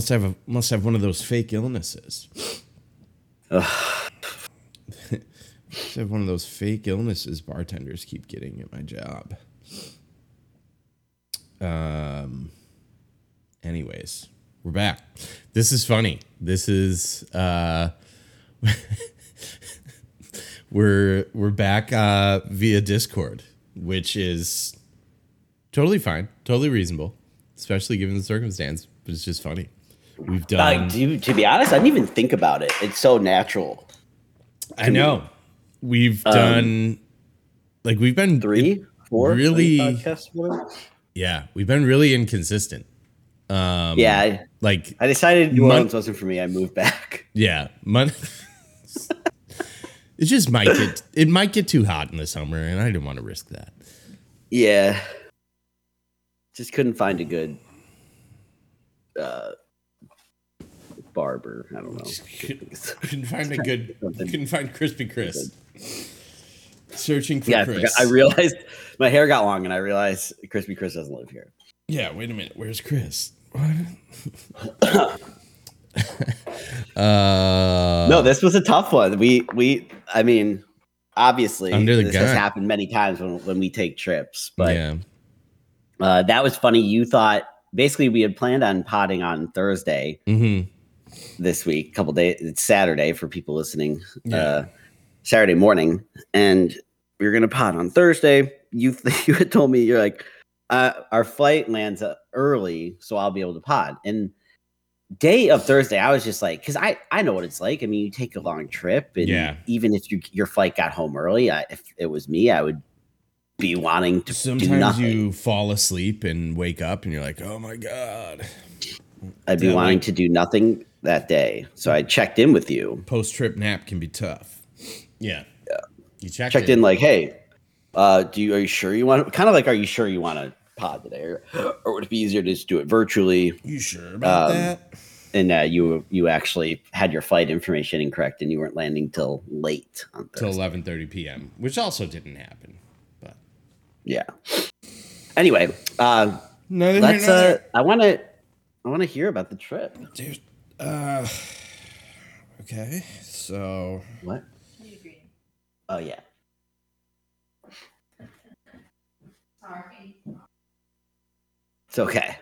Must have a must have one of those fake illnesses. must have one of those fake illnesses bartenders keep getting at my job. Um. Anyways, we're back. This is funny. This is uh. we're we're back uh, via Discord, which is totally fine, totally reasonable, especially given the circumstance. But it's just funny. We've done. Like, to, to be honest, I didn't even think about it. It's so natural. I know. We've done. Like we've been Um, Three, four, really- three. Yeah, we've been really inconsistent. Um, yeah, I, Like I decided New Orleans wasn't for me. I moved back. yeah, mon- it just might get it might get too hot in the summer, and I didn't want to risk that. Yeah, just couldn't find a good uh, barber. I don't know. Couldn't find a good. Couldn't find crispy Chris. Searching for yeah, I, Chris. I realized my hair got long, and I realized Crispy Chris doesn't live here. Yeah, wait a minute. Where's Chris? What? uh, No, this was a tough one. We we I mean, obviously this has happened many times when, when we take trips, but yeah, uh, that was funny. You thought basically we had planned on potting on Thursday hmm this week, a couple days. It's Saturday for people listening. Yeah. Uh, Saturday morning, and we are gonna pod on Thursday. You you had told me you're like, uh, our flight lands early, so I'll be able to pod. And day of Thursday, I was just like, because I I know what it's like. I mean, you take a long trip, and Yeah. even if you, your flight got home early, I, if it was me, I would be wanting to do Sometimes you fall asleep and wake up, and you're like, "Oh my god!" I'd be wanting to do nothing that day. So I checked in with you. Post trip nap can be tough. Yeah, You checked, checked in like, hey, uh, do you are you sure you want kind of like are you sure you want to pod today or, or would it be easier to just do it virtually? You sure about Um, that? And uh, you you actually had your flight information incorrect and you weren't landing till late on Till Thursday. 11:30 p.m., which also didn't happen. But Yeah. Anyway, uh, no, let's. Uh, I want to. I want to hear about the trip. Dude, uh, okay, so What? Oh yeah. Sorry. It's okay.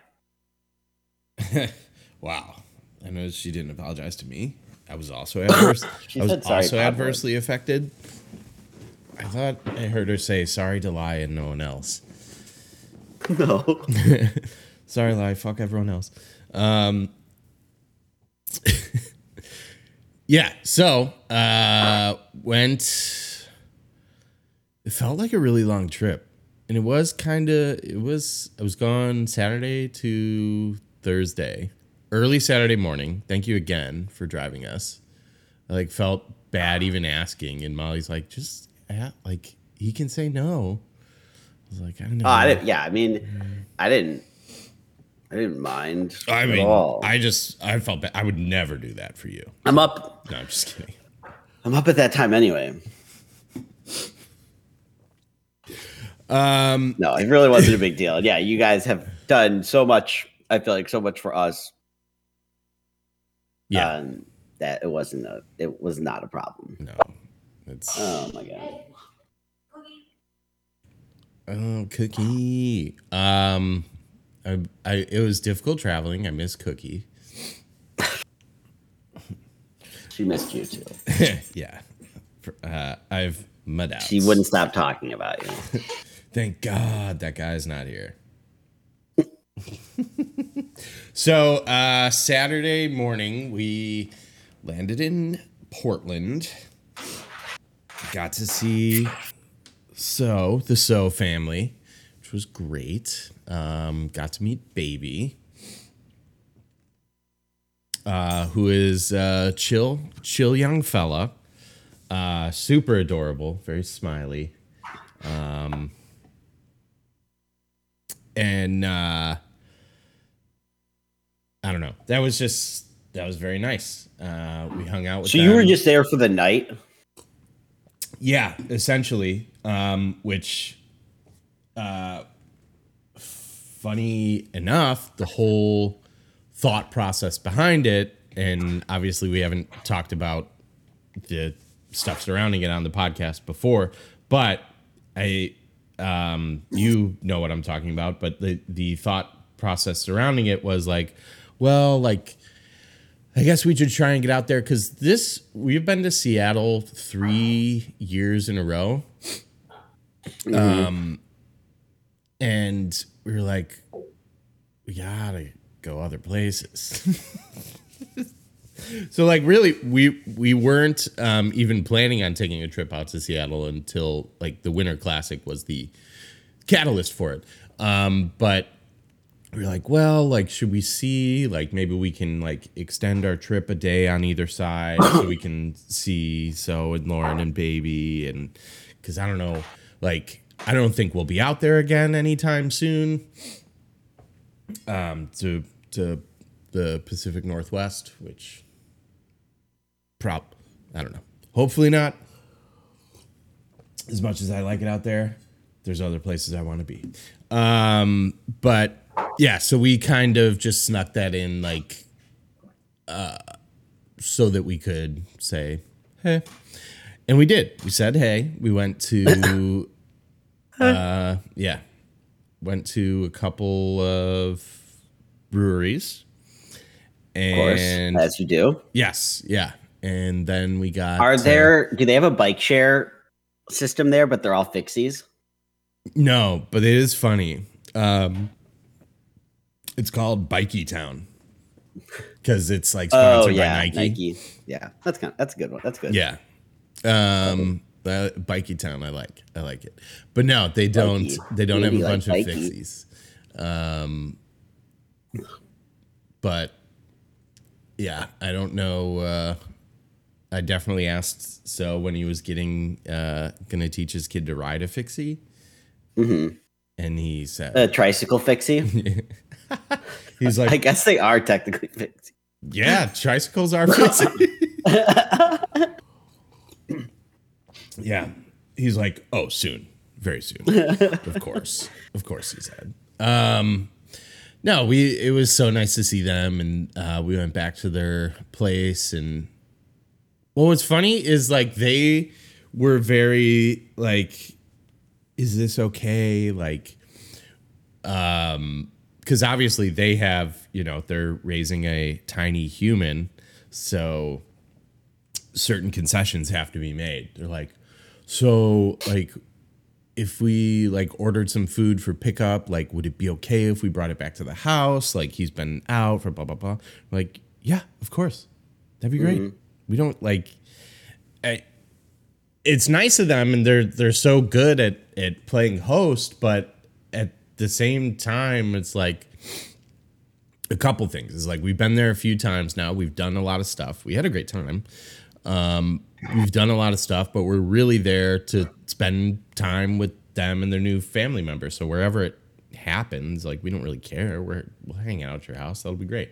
wow. I know she didn't apologize to me. I was also adverse. She I was sorry, also adversely affected. I thought I heard her say sorry to lie and no one else. No. Sorry, lie. Fuck everyone else. Um, yeah. So uh, went. It felt like a really long trip, and it was kind of. It was. I was gone Saturday to Thursday, early Saturday morning. Thank you again for driving us. I like felt bad even asking, and Molly's like, just a like he can say no. I was like, I don't know. Oh, I didn't, yeah, I mean, I didn't. I didn't mind. I at mean, all. I just I felt bad. I would never do that for you. I'm up. No, I'm just kidding. I'm up at that time anyway. Um, No, it really wasn't a big deal. Yeah, you guys have done so much. I feel like so much for us. yeah, um, that it wasn't a. It was not a problem. no, it's Oh my god. oh cookie. Um, I, I it was difficult traveling. I miss Cookie. She missed you too. yeah, uh, I've mud out. She wouldn't stop talking about you. Thank God that guy's not here. so uh, Saturday morning, we landed in Portland. Got to see So the So family, which was great. Um, got to meet Baby, uh, who is uh, chill, chill young fella, uh, super adorable, very smiley. Um, and uh, I don't know. That was just that was very nice. Uh, we hung out with. So you were just there for the night? Yeah, essentially. Um, which, uh, funny enough, the whole thought process behind it, and obviously we haven't talked about the stuff surrounding it on the podcast before, but I, um, you know what I'm talking about, but the the thought process surrounding it was like, well, like. I guess we should try and get out there because this we've been to Seattle three years in a row, um, and we were like, we gotta go other places. so like really we we weren't um, even planning on taking a trip out to Seattle until like the Winter Classic was the catalyst for it. Um, but we were like, well, like, should we see, like, maybe we can like extend our trip a day on either side so we can see so and Lauren and baby and because I don't know, like, I don't think we'll be out there again anytime soon. Um, to to the Pacific Northwest, which prop, I don't know. Hopefully not. As much as I like it out there, there's other places I want to be. Um, but yeah, so we kind of just snuck that in, like, uh, so that we could say, hey. And we did. We said, hey. We went to, uh, yeah, went to a couple of breweries. And of course, as you do. yes, yeah. And then we got. Are uh, there? Do they have a bike share system there? But they're all fixies. No, but it is funny. Um, it's called Bikey Town because it's like Oh sponsored yeah, by Nike. Nike. Yeah, that's kind. that's a good one. That's good. Yeah. Um, uh, Bikey Town, I like. I like it. But no, they don't. Bikey. They don't have a Maybe like bunch of bikey. fixies. Um, but yeah, I don't know. Uh, I definitely asked so when he was getting uh, gonna teach his kid to ride a fixie, Mhm. and he said A tricycle fixie. he's like I guess they are technically fixie. Yeah, tricycles are fixie. yeah. He's like, oh, soon. Very soon. of course. Of course, he said. Um, no, we it was so nice to see them and uh, we went back to their place and what was funny is like they were very like is this okay? Like um because obviously they have you know they're raising a tiny human so certain concessions have to be made they're like so like if we like ordered some food for pickup like would it be okay if we brought it back to the house? Like he's been out for blah blah blah. Like yeah of course. That'd be great. We don't like I, it's nice of them and they're they're so good at at playing host but at the same time it's like a couple things. It's like we've been there a few times now. We've done a lot of stuff. We had a great time. Um, we've done a lot of stuff but we're really there to spend time with them and their new family members. So wherever it happens like we don't really care. We're we'll hang out at your house. That'll be great.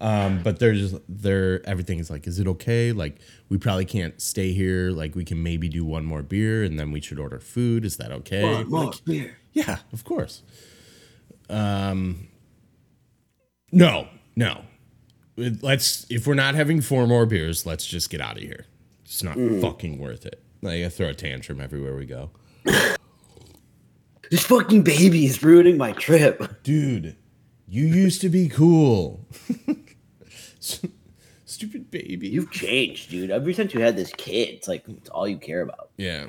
Um, but there's there everything is like is it okay? Like we probably can't stay here. Like we can maybe do one more beer and then we should order food. Is that okay? More, Like, yeah of course. Um no no. Let's if we're not having four more beers let's just get out of here it's not mm-hmm. fucking worth it like i throw a tantrum everywhere we go This fucking baby is ruining my trip. dude you used to be cool stupid baby You've changed, dude. Ever since you had this kid, it's like it's all you care about. Yeah.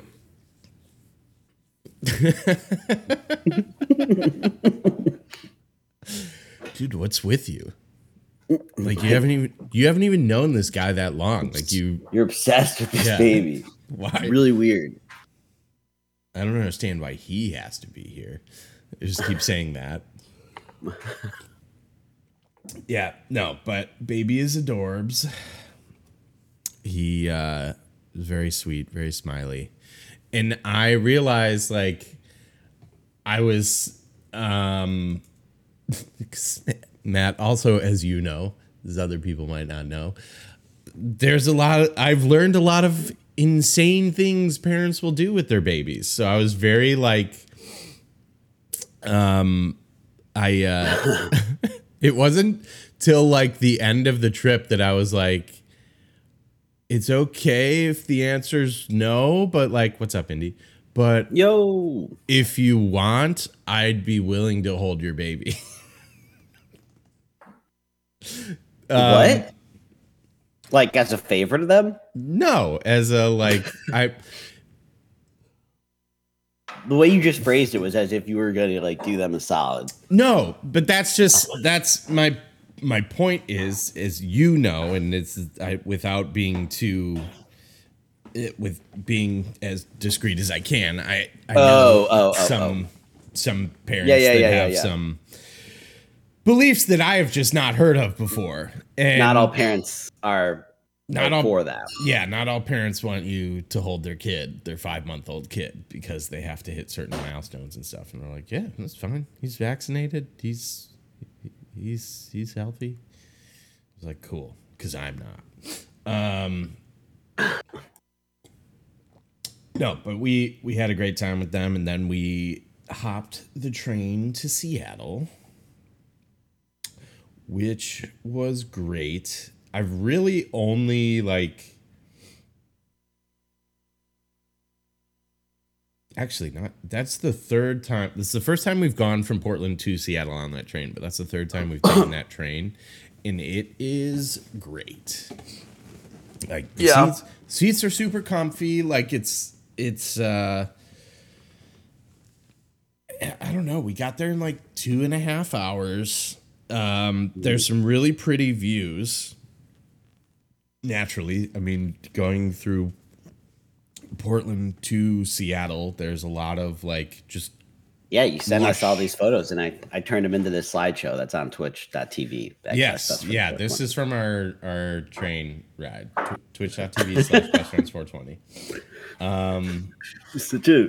Dude, what's with you? Like you haven't even you haven't even known this guy that long. Like you You're obsessed with this Yeah. baby. why Really weird. I don't understand why he has to be here. I just keep saying that. Yeah, no, but baby is adorbs. He uh is very sweet, very smiley. And I realized like I was um Matt also as you know, as other people might not know, there's a lot of, I've learned a lot of insane things parents will do with their babies. So I was very like um I uh it wasn't till like the end of the trip that I was like it's okay if the answer's no, but like what's up Indy? But Yo. if you want, I'd be willing to hold your baby. Um, what? Like as a favor to them? No, as a like I The way you just phrased it was as if you were gonna like do them a solid. No, but that's just that's my my point is is you know, and it's I, without being too it, with being as discreet as I can. I I know Oh, oh, oh, some some parents Yeah, yeah, that yeah, have some beliefs that I have just not heard of before. And Not all parents are Not all- for that. yeah, not all parents want you to hold their kid, their five month old kid, because they have to hit certain milestones and stuff. And they're like, yeah, that's fine. He's vaccinated. He's he's he's healthy. It's like, cool, because I'm not. Um, no, but we we had a great time with them, and then we hopped the train to Seattle, which was great. I've really only like actually not that's the third time this is the first time we've gone from Portland to Seattle on that train, but that's the third time we've taken that train. And it is great. Like Yeah. seats, seats are super comfy. Like it's it's uh I don't know. We got there in like two and a half hours. Um, there's some really pretty views. Naturally, I mean, going through Portland to Seattle, there's a lot of like just Yeah, you sent us all these photos and I, I turned them into this slideshow that's on twitch.tv. That- yes, yeah. This is from our our train ride. Twitch.tv slash best friends 420. Um, such a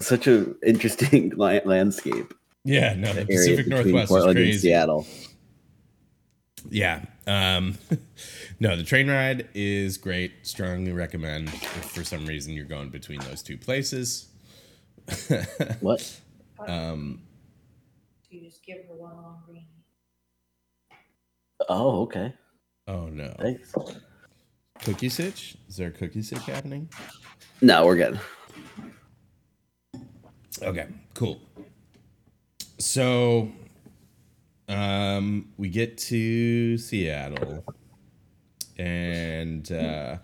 such a interesting landscape. Yeah, no, the area Pacific between Northwest is Portland and crazy. Seattle. Yeah. Um, no, the train ride is great. Strongly recommend if for some reason you're going between those two places. What? Um, Do You just give her one long green. Oh, okay. oh no. Thanks. Cookie sitch? Is there a cookie sitch happening? No, we're good. Okay, cool. So um we get to Seattle and uh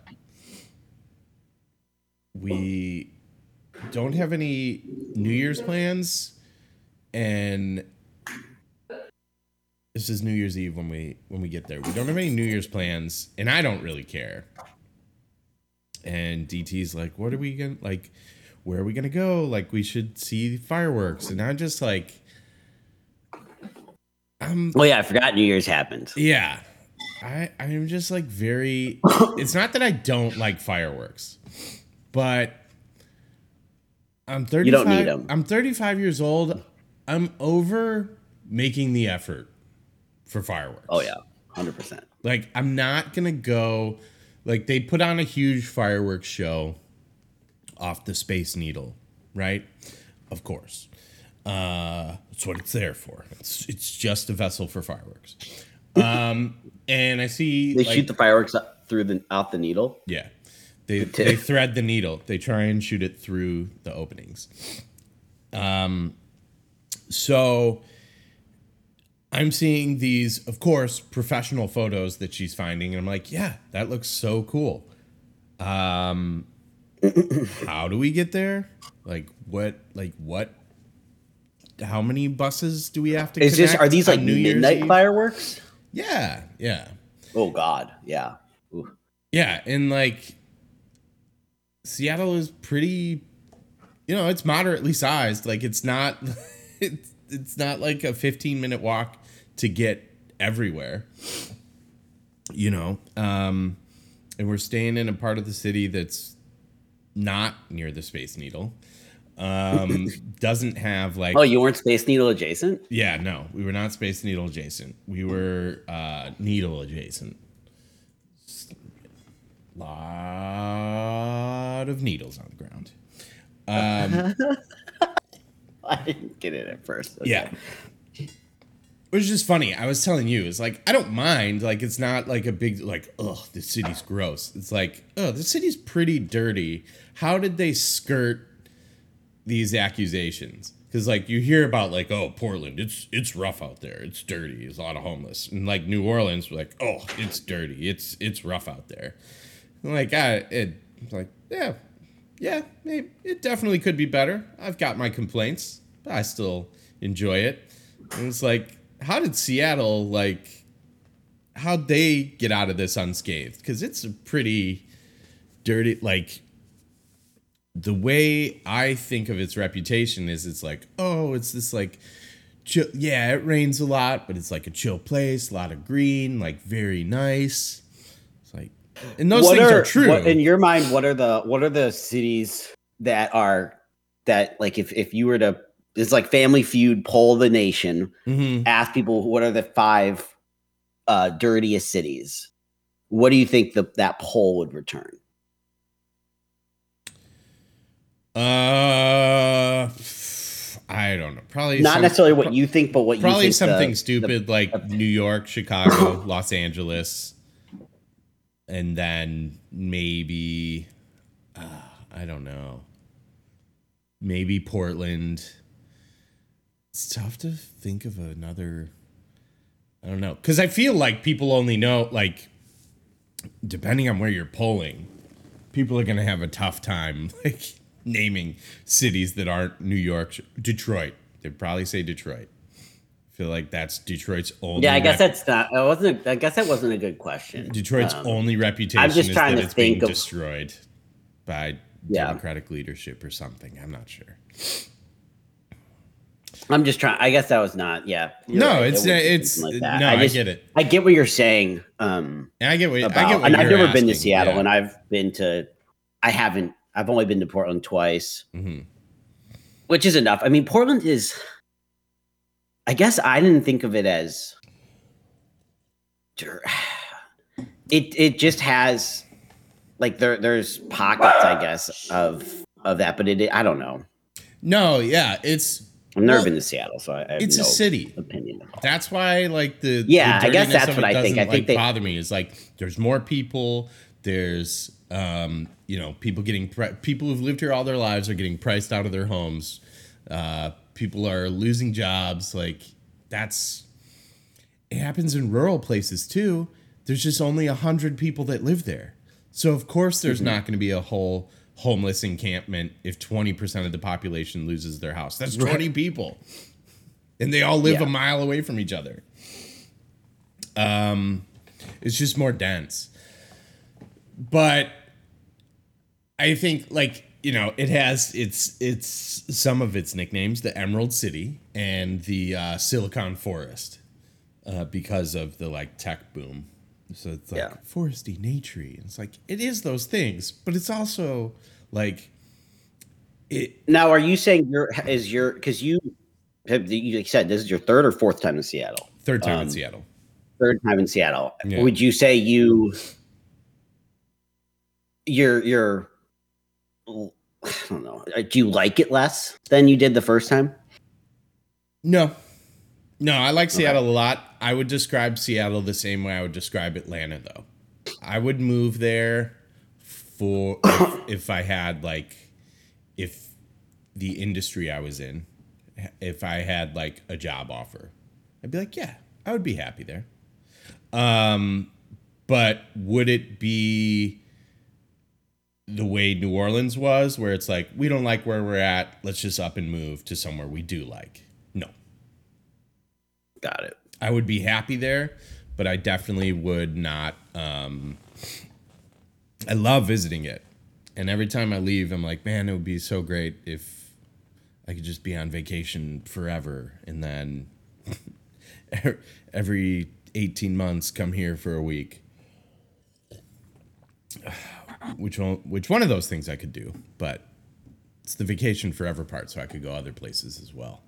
we don't have any New Year's plans and this is New Year's Eve when we when we get there. We don't have any New Year's plans and I don't really care. And DT's like, "What are we to like where are we gonna go? Like we should see fireworks. And I'm just like, I'm Oh yeah, I forgot New Year's happened. yeah. I I'm just like very. it's not that I don't like fireworks, but I'm 35. You don't need 'em. I'm 35 years old. I'm over making the effort for fireworks. Oh yeah, hundred percent. Like I'm not gonna go. Like they put on a huge fireworks show off the Space Needle, right? Of course, uh, that's what it's there for. It's it's just a vessel for fireworks. Um, and I see They like, shoot the fireworks through the out the needle. yeah. They, they thread the needle. They try and shoot it through the openings. Um, so I'm seeing these, of course, professional photos that she's finding, and I'm like, yeah, that looks so cool. Um, how do we get there? Like what? Like what? How many buses do we have to? Is this are these like New Year's midnight Eve? fireworks? Yeah, yeah, Oh God, yeah. Ooh. yeah, and like Seattle is pretty. You know, it's moderately sized. Like it's not. It's it's not like a 15 minute walk to get everywhere. You know, um, and we're staying in a part of the city that's not near the Space Needle. Um, doesn't have like Oh, you weren't Space Needle adjacent? yeah, no, we were not Space Needle adjacent. We were uh, Needle adjacent. Lot of needles on the ground. Um, I didn't get it at first. Okay. Yeah. Which is funny. I was telling you, it's like I don't mind. Like it's not like a big like, oh, the city's gross. It's like, oh, the city's pretty dirty. How did they skirt these accusations? Because like you hear about like, oh, Portland, it's it's rough out there. It's dirty. There's a lot of homeless. And like New Orleans, like, oh, it's dirty. It's it's rough out there. And, like I, it, it's like yeah, yeah, maybe it definitely could be better. I've got my complaints, but I still enjoy it. And it's like, how did Seattle like? How'd they get out of this unscathed? Because it's a pretty dirty. Like the way I think of its reputation is, it's like, oh, it's this like. Chill, yeah, it rains a lot, but it's like a chill place, a lot of green, like very nice. It's like, and those what things are, are, true. What, in your mind, what are the what are the cities that are that like if if you were to it's like Family Feud poll the nation, Mhm. ask people what are the five uh, dirtiest cities. What do you think the, that poll would return? Uh, I don't know. Probably Not some- necessarily what you think, but what you Probably something the- stupid like New York, Chicago, Los Angeles, and then maybe uh, I don't know. Maybe Portland. It's tough to think of another. I don't know because I feel like people only know like, depending on where you're polling, people are gonna have a tough time like naming cities that aren't New York, Detroit. They'd probably say Detroit. I feel like that's Detroit's only. Yeah, I guess rep- that's not. I wasn't. I guess that wasn't a good question. Detroit's Um, only reputation I'm just is trying that to it's being think of- destroyed by Yeah. Democratic leadership or something. I'm not sure. I'm just trying. I guess that was not. Yeah. No, right, it's be it's like no. I, just- get it. I get what you're saying. Um, And I get what about, I get what and I've never been to Seattle, yeah. and I've been to. I haven't. I've only been to Portland twice, Mhm. which is enough. I mean, Portland is. I guess I didn't think of it as. It it just has, like there there's pockets, I guess, of of that, but it I don't know. No, yeah, it's I've never Well, been to Seattle, so I, it's no a city. opinion. That's why, like the Yeah, the I guess that's what I think. I think like, they- bother me. Is like there's more people. There's um, you know, people getting pri- people who've lived here all their lives are getting priced out of their homes. Uh, people are losing jobs. Like that's it happens in rural places too. There's just only a hundred people that live there, so of course there's Mm-hmm. not going to be a whole homeless encampment if 20% of the population loses their house. That's 20 people and they all live Yeah. a mile away from each other. Um, it's just more dense. But I think, like you know, it has its its some of its nicknames: the Emerald City and the uh, Silicon Forest, uh, because of the like tech boom. So it's like Yeah. foresty, naturey. It's like it is those things, but it's also like it. Now, are you saying your is your because you have you said this is your third or fourth time in Seattle? Third time in Um, Seattle. Third time in Seattle. Yeah. Would you say you you're you're I don't know. Do you like it less than you did the first time? No. No, I like Seattle a lot. I would describe Seattle the same way I would describe Atlanta though. I would move there for if, if I had like if the industry I was in if I had like a job offer. I'd be like, yeah, I would be happy there. Um but would it be the way New Orleans was, where it's like we don't like where we're at, let's just up and move to somewhere we do like. No, Got it. I would be happy there, but I definitely would not. Um, I love visiting it, and every time I leave, I'm like, man, it would be so great if I could just be on vacation forever, and then every 18 months come here for a week. Which one? Which one of those things I could do? But it's the vacation forever part, so I could go other places as well.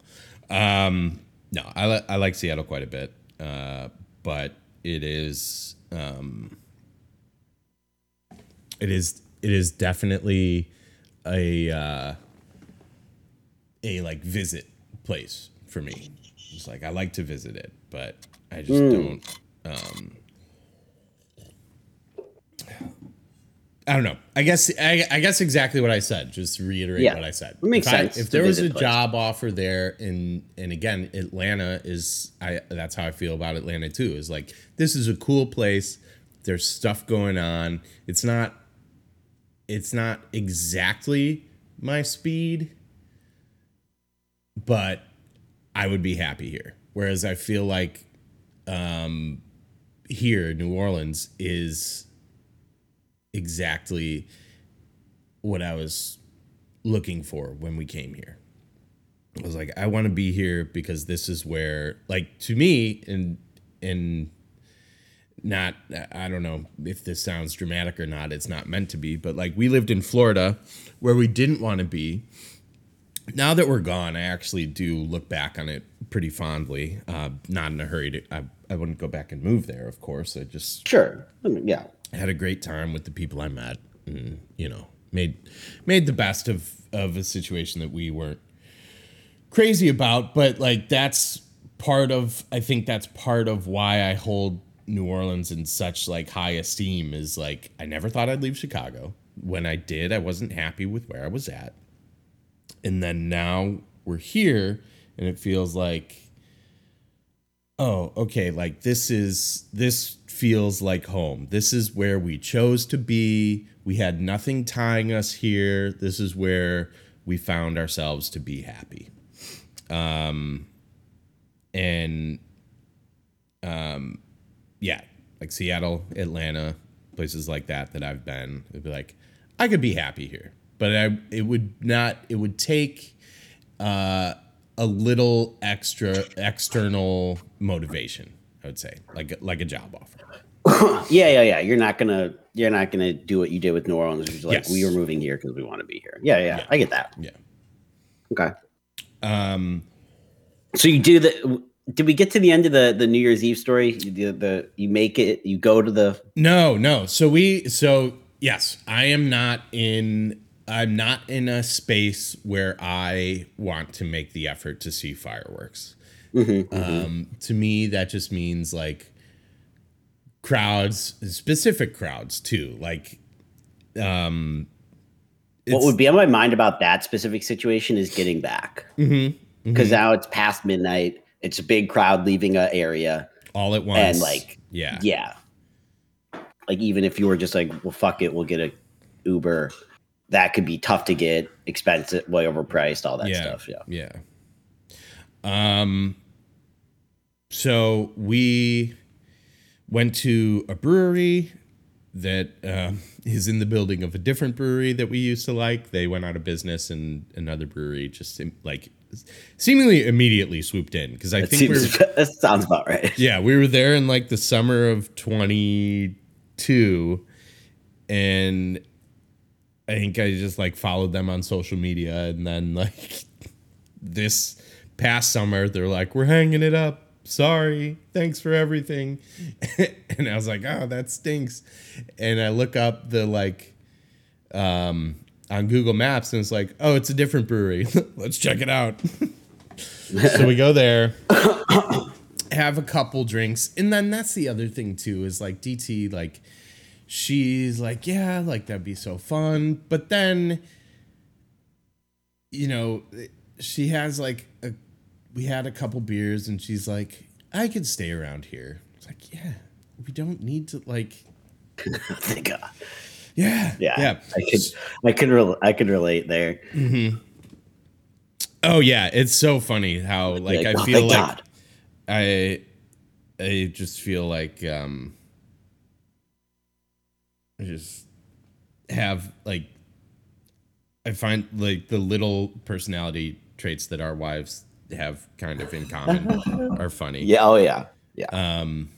Um, no, I, li- I like Seattle quite a bit, uh, but it is um, it is it is definitely a uh, a like visit place for me. It's like I like to visit it, but I just don't. Um, I don't know. I guess I, I guess exactly what I said. Just reiterate Yeah, what I said. it makes if I- sense. if there was a place. job offer there, and and again, Atlanta is I. That's how I feel about Atlanta too. Is like this is a cool place. There's stuff going on. It's not. It's not exactly my speed, but I would be happy here. Whereas I feel like um, here, New Orleans is exactly what I was looking for when we came here. I was like, I want to be here because this is where, like, to me, and and not, I don't know if this sounds dramatic or not. It's not meant to be, but like, we lived in Florida, where we didn't want to be. Now that we're gone, I actually do look back on it pretty fondly. Uh, not in a hurry to. I, I wouldn't go back and move there, of course. I just Sure. I mean, yeah. Had a great time with the people I met, and you know, made made the best of of a situation that we weren't crazy about. But like that's part of I think that's part of why I hold New Orleans in such like high esteem. Is like I never thought I'd leave Chicago. When I did, I wasn't happy with where I was at, and then now we're here, and it feels like oh okay like this is this feels like home. This is where we chose to be. We had nothing tying us here. This is where we found ourselves to be happy. Um and um yeah like seattle atlanta places like that that i've been it'd be like i could be happy here. But i it would not it would take uh a little extra external motivation i would say like like a job offer Yeah, yeah, yeah. You're not gonna you're not gonna do what you did with New Orleans, which is like Yes. we are moving here because we want to be here. Yeah, yeah, Yeah. I get that. yeah Okay. um So you do the did we get to the end of the the New Year's Eve story? You, the, the you make it you go to the No, no. So we so yes, I am not in I'm not in a space where I want to make the effort to see fireworks. Um to me that just means like crowds, specific crowds too. Like um what would be on my mind about that specific situation is getting back. Mhm, Because mhm. now it's past midnight. It's a big crowd leaving a area. all at once and, like, yeah. Yeah. Like even if you were just like, well, fuck it, we'll get a Uber. That could be tough to get, expensive, way overpriced, all that yeah, stuff. Yeah. Yeah. Um so we went to a brewery that uh, is in the building of a different brewery that we used to like. They went out of business, and another brewery just like seemingly immediately swooped in because I That, think we seems, were, that sounds about right. yeah we were there in like the summer of twenty two, and I think I just like followed them on social media, and then like this past summer they're like we're hanging it up sorry thanks for everything. And i was like oh that stinks. And i look up the like um on google maps and it's like oh it's a different brewery. Let's check it out. So we go there have a couple drinks and then that's the other thing too is like dt like she's like yeah like that'd be so fun. But then you know she has like we had a couple beers and she's like i could stay around here it's like yeah we don't need to like Thank God. Yeah, Yeah, yeah. I could, I could, rel- I could relate there. Oh yeah, it's so funny how like, Like, I oh, feel like God. I I just feel like um I just have like I find like the little personality traits that our wives have kind of in common are funny. Yeah. Oh yeah. Yeah. Um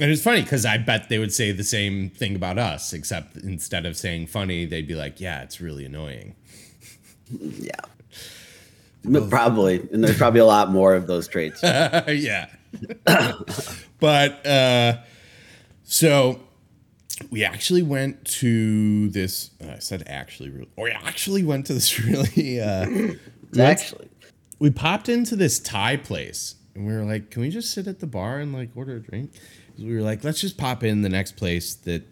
and it's funny because I bet they would say the same thing about us, except instead of saying funny, they'd be like, "Yeah, it's really annoying." yeah. Probably, and there's probably a lot more of those traits. yeah. but uh so we actually went to this uh, I said actually really or we actually went to this really uh Actually, we popped into this Thai place and we were like, can we just sit at the bar and like order a drink? we were like, let's just pop in the next place that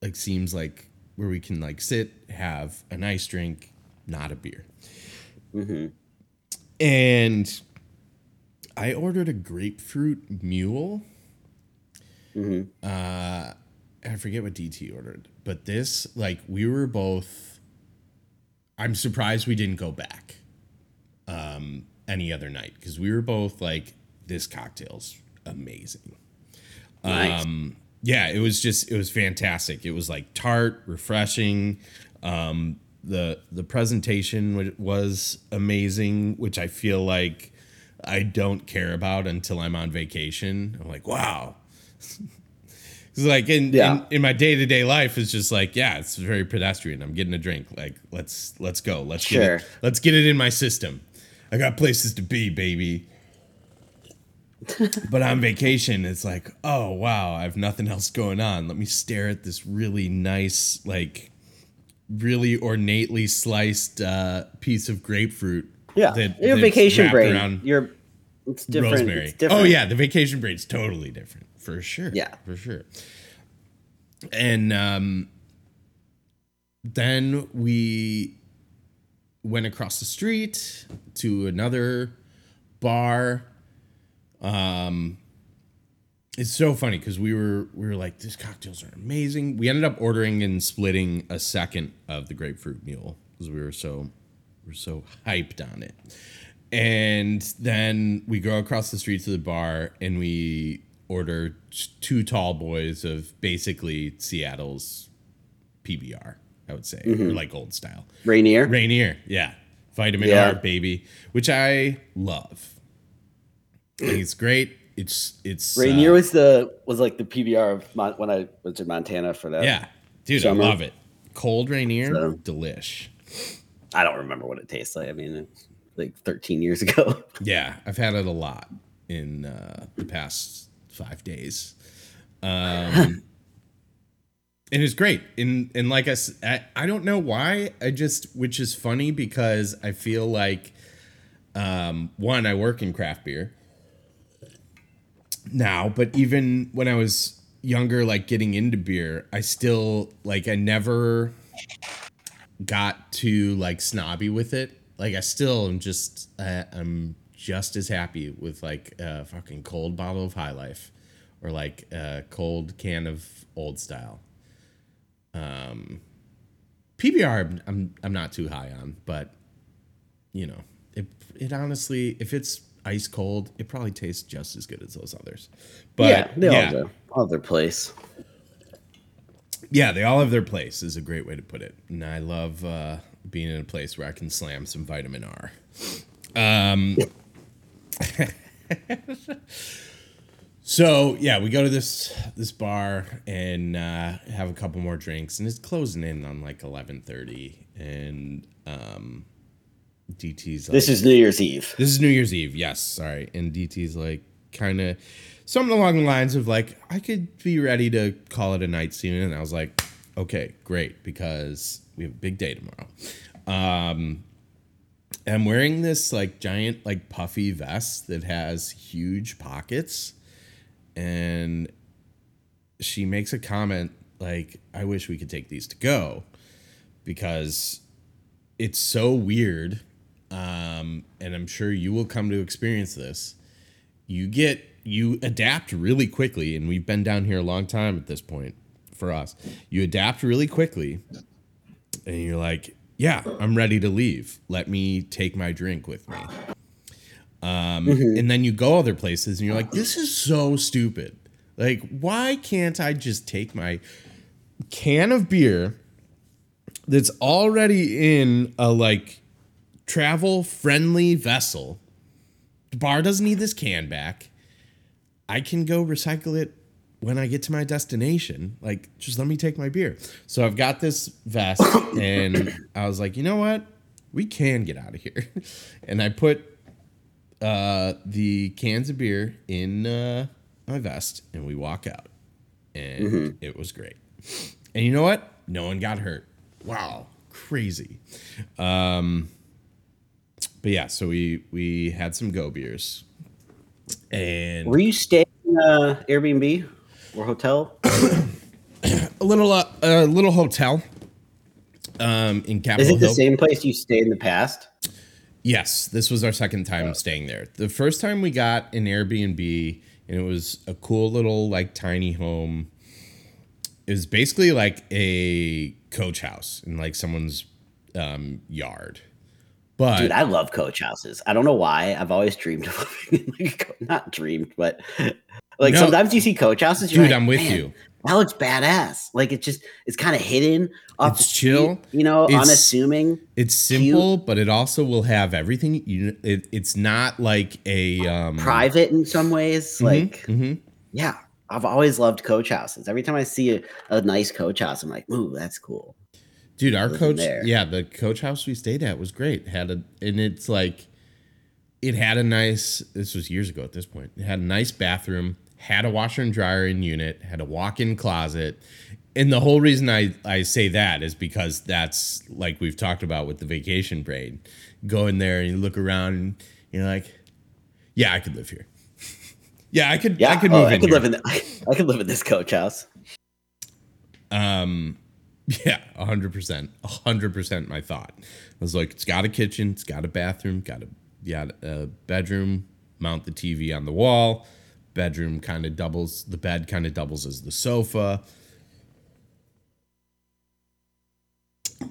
like seems like where we can like sit, have a nice drink, not a beer. And I ordered a grapefruit mule. Uh, I forget what DT ordered, but this like we were both. I'm surprised we didn't go back um, any other night because we were both like, this cocktail's amazing. nice. Um, yeah, it was just it was fantastic. It was like tart, refreshing. Um, the the presentation wa- was amazing, which I feel like I don't care about until I'm on vacation. I'm like, wow. It's like in, Yeah. in in my day to day life, it's just like, yeah, it's very pedestrian. I'm getting a drink. Like, let's let's go. Let's get Sure. it, let's get it in my system. I got places to be, baby. but on vacation, it's like, oh wow, I have nothing else going on. Let me stare at this really nice, like, really ornately sliced uh, piece of grapefruit. yeah. that- Your vacation brain. around You're. It's different. rosemary. It's different. Oh yeah, the vacation braid's totally different for sure. Yeah. for sure. And um, then we went across the street to another bar. Um, it's so funny because we were we were like, these cocktails are amazing. We ended up ordering and splitting a second of the grapefruit mule because we were so we were so hyped on it. And then we go across the street to the bar and we order two tall boys of basically Seattle's PBR, I would say, or like old style. Rainier. Rainier, yeah. Vitamin Yeah. R, baby, which I love. I think it's great. It's it's Rainier uh, was the was like the PBR of Mon- when I was in Montana for that. yeah, dude, summer. I love it. Cold Rainier, So- delish. I don't remember what it tastes like. I mean, it's like 13 years ago. Yeah, I've had it a lot in uh, the past five days. Um, and it's great. And and like I, I don't know why. I just which is funny because I feel like um, one, I work in craft beer now, but even when I was younger, like getting into beer, I still like I never got too like snobby with it. Like I still am just uh, I'm just as happy with like a fucking cold bottle of High Life or like a cold can of Old Style. Um, PBR I'm- I'm not too high on, but you know it it honestly if it's ice cold it probably tastes just as good as those others. But yeah, they yeah, have their, all their place. yeah, they all have their place is a great way to put it. And I love uh, being in a place where I can slam some vitamin R. Um, so yeah, we go to this this bar and uh, have a couple more drinks, and it's closing in on like eleven thirty, and um, DT's like, This is New Year's Eve. this is New Year's Eve, yes. Sorry. And DT's like kind of something along the lines of like, I could be ready to call it a night soon. And I was like, okay, great, because we have a big day tomorrow. Um, I'm wearing this like giant, like puffy vest that has huge pockets. And she makes a comment like, I wish we could take these to go because it's so weird um, and I'm sure you will come to experience this. You get you adapt really quickly, and we've been down here a long time at this point for us. You adapt really quickly, and you're like, "Yeah, I'm ready to leave. Let me take my drink with me." Um, and then you go other places, and you're like, "This is so stupid. Like, why can't I just take my can of beer that's already in a like travel friendly vessel?" The bar doesn't need this can back. I can go recycle it when I get to my destination. Like, just let me take my beer. So I've got this vest, and I was like, you know what? We can get out of here. And I put uh, the cans of beer in uh, my vest, and we walk out. And it was great. And you know what? No one got hurt. Wow, crazy. Um, but yeah, so we we had some go beers, and Were you staying uh, Airbnb or hotel? a little uh, a little hotel um in Is Capitol it the Hill. same place you stayed in the past? Yes, this was our second time staying there. The first time we got an Airbnb and it was a cool little like tiny home. It was basically like a coach house in like someone's um yard. But Dude, I love coach houses. I don't know why. I've always dreamed of living in like not dreamed, but like No. sometimes you see coach houses. You're dude, like, I'm with "Man, you. That looks badass. Like it's just it's kind of hidden off It's the chill. street, you know, It's- unassuming. It's simple, but it also will have everything. You, it, it's not like a um, private in some ways. Like, mhm. yeah, I've always loved coach houses. Every time I see a, a nice coach house, I'm like, ooh, that's cool. Dude, our coach, yeah, the coach house we stayed at was great. Had a, and it's like, it had a nice. This was years ago at this point. It had a nice bathroom, had a washer and dryer in unit, had a walk-in closet, and the whole reason I I say that is because that's like we've talked about with the vacation brain. Go in there and you look around, and you're like, yeah, I could live here. yeah, I could. Yeah, I could oh, move I in could here. live in. The, I could live in this coach house. Um, yeah, hundred percent, hundred percent. My thought I was like, it's got a kitchen, it's got a bathroom, got a yeah a bedroom. Mount the TV on the wall. Bedroom kind of doubles. The bed kind of doubles as the sofa.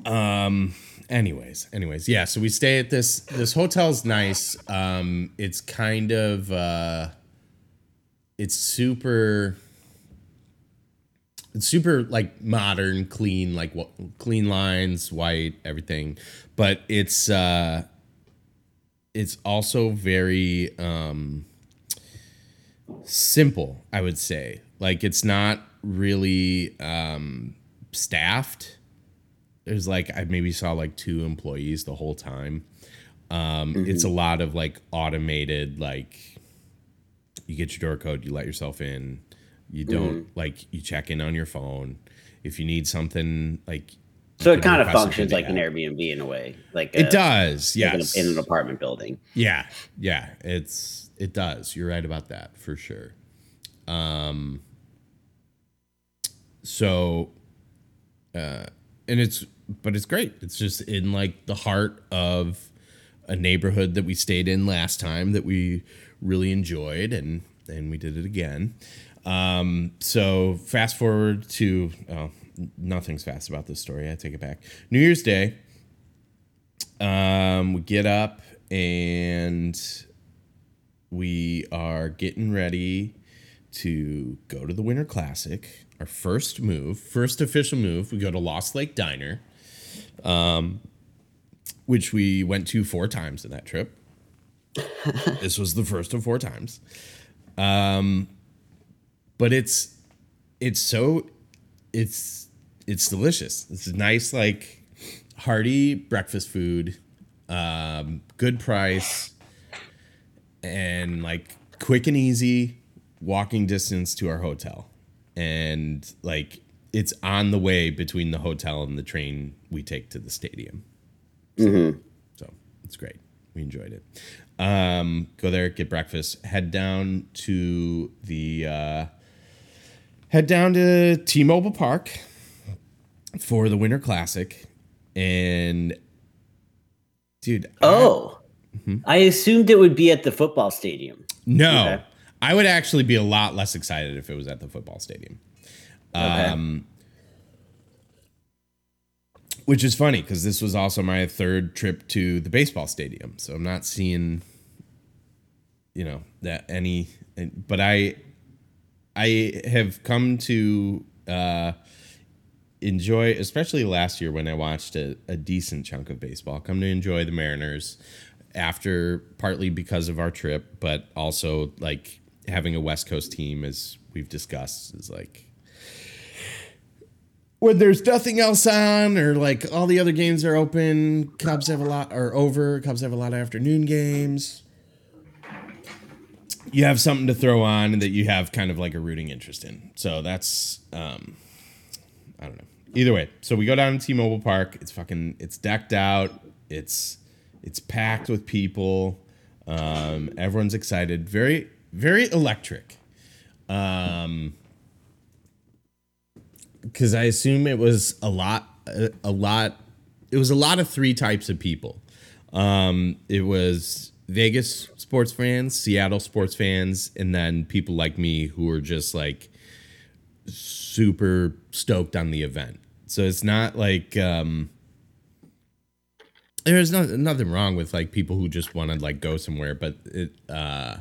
Um. Anyways, anyways, yeah. So we stay at this. This hotel's nice. Um. It's kind of. uh It's super it's super like modern, clean, like what clean lines, white, everything. But it's uh it's also very um simple, I would say. Like it's not really um staffed. There's like I maybe saw like two employees the whole time. Um it's a lot of like automated like you get your door code, you let yourself in. You don't like you check in on your phone. If you need something like So it kind of functions like an. Airbnb in a way. Like It a- does, like in, yes. a, in an apartment building. Yeah, yeah, it's it does. You're right about that for sure. Um, so, uh, and it's but it's great. It's just in like the heart of a neighborhood that we stayed in last time that we really enjoyed, and and we did it again. Um, so fast forward to oh, nothing's fast about this story. I take it back. New Year's Day. Um, we get up and we are getting ready to go to the Winter Classic. Our first move, first official move, we go to Lost Lake Diner, um, which we went to four times in that trip. this was the first of four times. Um, but it's it's so it's it's delicious. It's a nice like hearty breakfast food, um, good price, and like quick and easy walking distance to our hotel. And like it's on the way between the hotel and the train we take to the stadium. Mm-hmm. So it's great. We enjoyed it. Um, go there, get breakfast, head down to the uh, head down to T-Mobile Park for the Winter Classic, and dude, Oh, Mm-hmm. I assumed it would be at the football stadium. no, Okay. I would actually be a lot less excited if it was at the football stadium. Okay. Um, which is funny because this was also my third trip to the baseball stadium, so I'm not seeing, you know, that any. But I, I have come to uh, enjoy, especially last year when I watched a, a decent chunk of baseball. Come to enjoy the Mariners after partly because of our trip, but also like having a West Coast team, as we've discussed, is like when there's nothing else on or like all the other games are open cubs have a lot are over cubs have a lot of afternoon games. You have something to throw on that you have kind of like a rooting interest in. So that's um i don't know. Either way so we go down to t-mobile park. It's fucking it's decked out. It's it's packed with people um everyone's excited very very electric um because I assume it was a lot, a, lot. It was a lot of three types of people. Um, it was Vegas sports fans, Seattle sports fans, and then people like me who were just like super stoked on the event. So it's not like um, there's no, nothing wrong with like people who just want to like go somewhere, but it uh,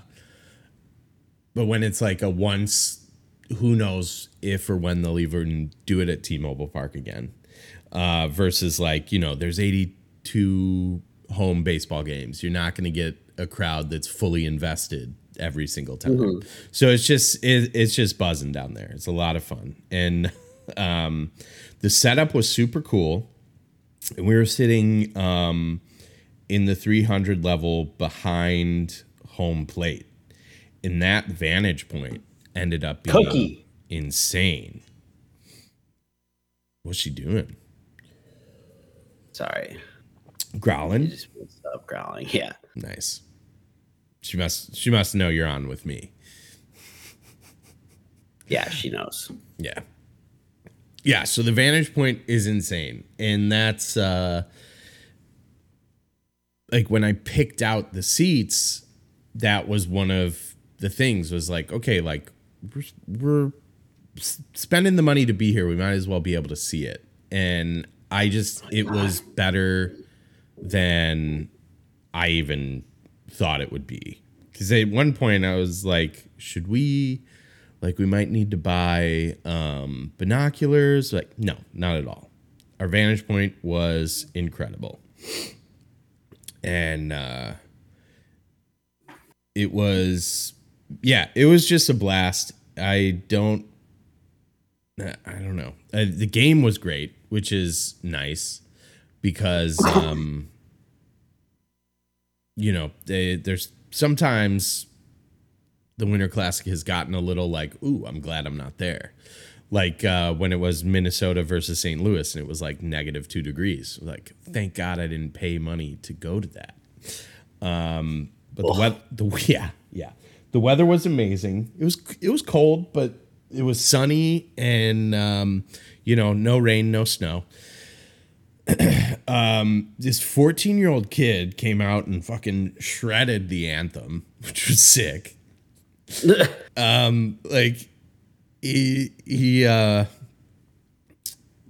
but when it's like a once who knows if or when they'll even do it at T-Mobile Park again. Uh, versus like you know, there's 82 home baseball games. You're not going to get a crowd that's fully invested every single time. So it's just it, it's just buzzing down there. It's a lot of fun, and um, the setup was super cool. And we were sitting um, in the 300 level behind home plate, and that vantage point ended up being Cookie. insane. What's she doing? Sorry. Growling. Just stop growling. Yeah. Nice. She must she must know you're on with me. Yeah, she knows. Yeah. Yeah, so the vantage point is insane. And that's uh like when I picked out the seats, that was one of the things was like, okay, like we're, we're spending the money to be here. We might as well be able to see it. And I just it was better than I even thought it would be. Cuz at one point I was like, should we like we might need to buy um binoculars? Like no, not at all. Our vantage point was incredible. And uh it was yeah, it was just a blast. I don't I don't know. Uh, the game was great, which is nice because um you know, they, there's sometimes the Winter Classic has gotten a little like, ooh, I'm glad I'm not there. Like uh, when it was Minnesota versus St. Louis and it was like negative two degrees. Like, thank God I didn't pay money to go to that. Um, but the weather, the yeah, yeah, the weather was amazing. It was it was cold, but it was sunny and um, you know, no rain, no snow. um, this 14 year old kid came out and fucking shredded the anthem, which was sick. um, like he he uh,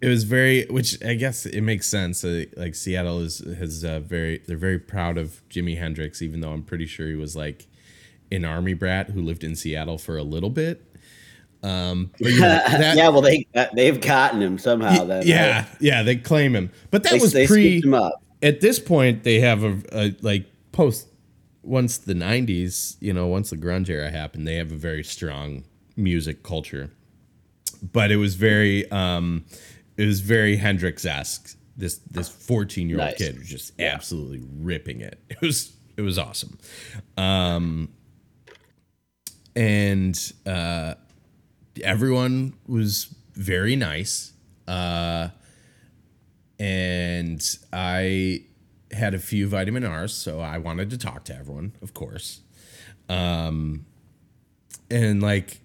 it was very, which I guess it makes sense. Uh, like Seattle is has uh, very they're very proud of Jimi Hendrix, even though I'm pretty sure he was like an army brat who lived in Seattle for a little bit. Um, but you know, that, yeah, well, they they've gotten him somehow. Then yeah, yeah, they claim him, but that they, was they pre. him up. At this point, they have a, a like post once the '90s, you know, once the grunge era happened, they have a very strong music culture. But it was very, um, it was very Hendrix esque. This this 14 year old Nice. kid was just absolutely ripping it. It was it was awesome. Um, and uh, everyone was very nice. Uh, and I had a few vitamin R's, so I wanted to talk to everyone, of course. Um, and like,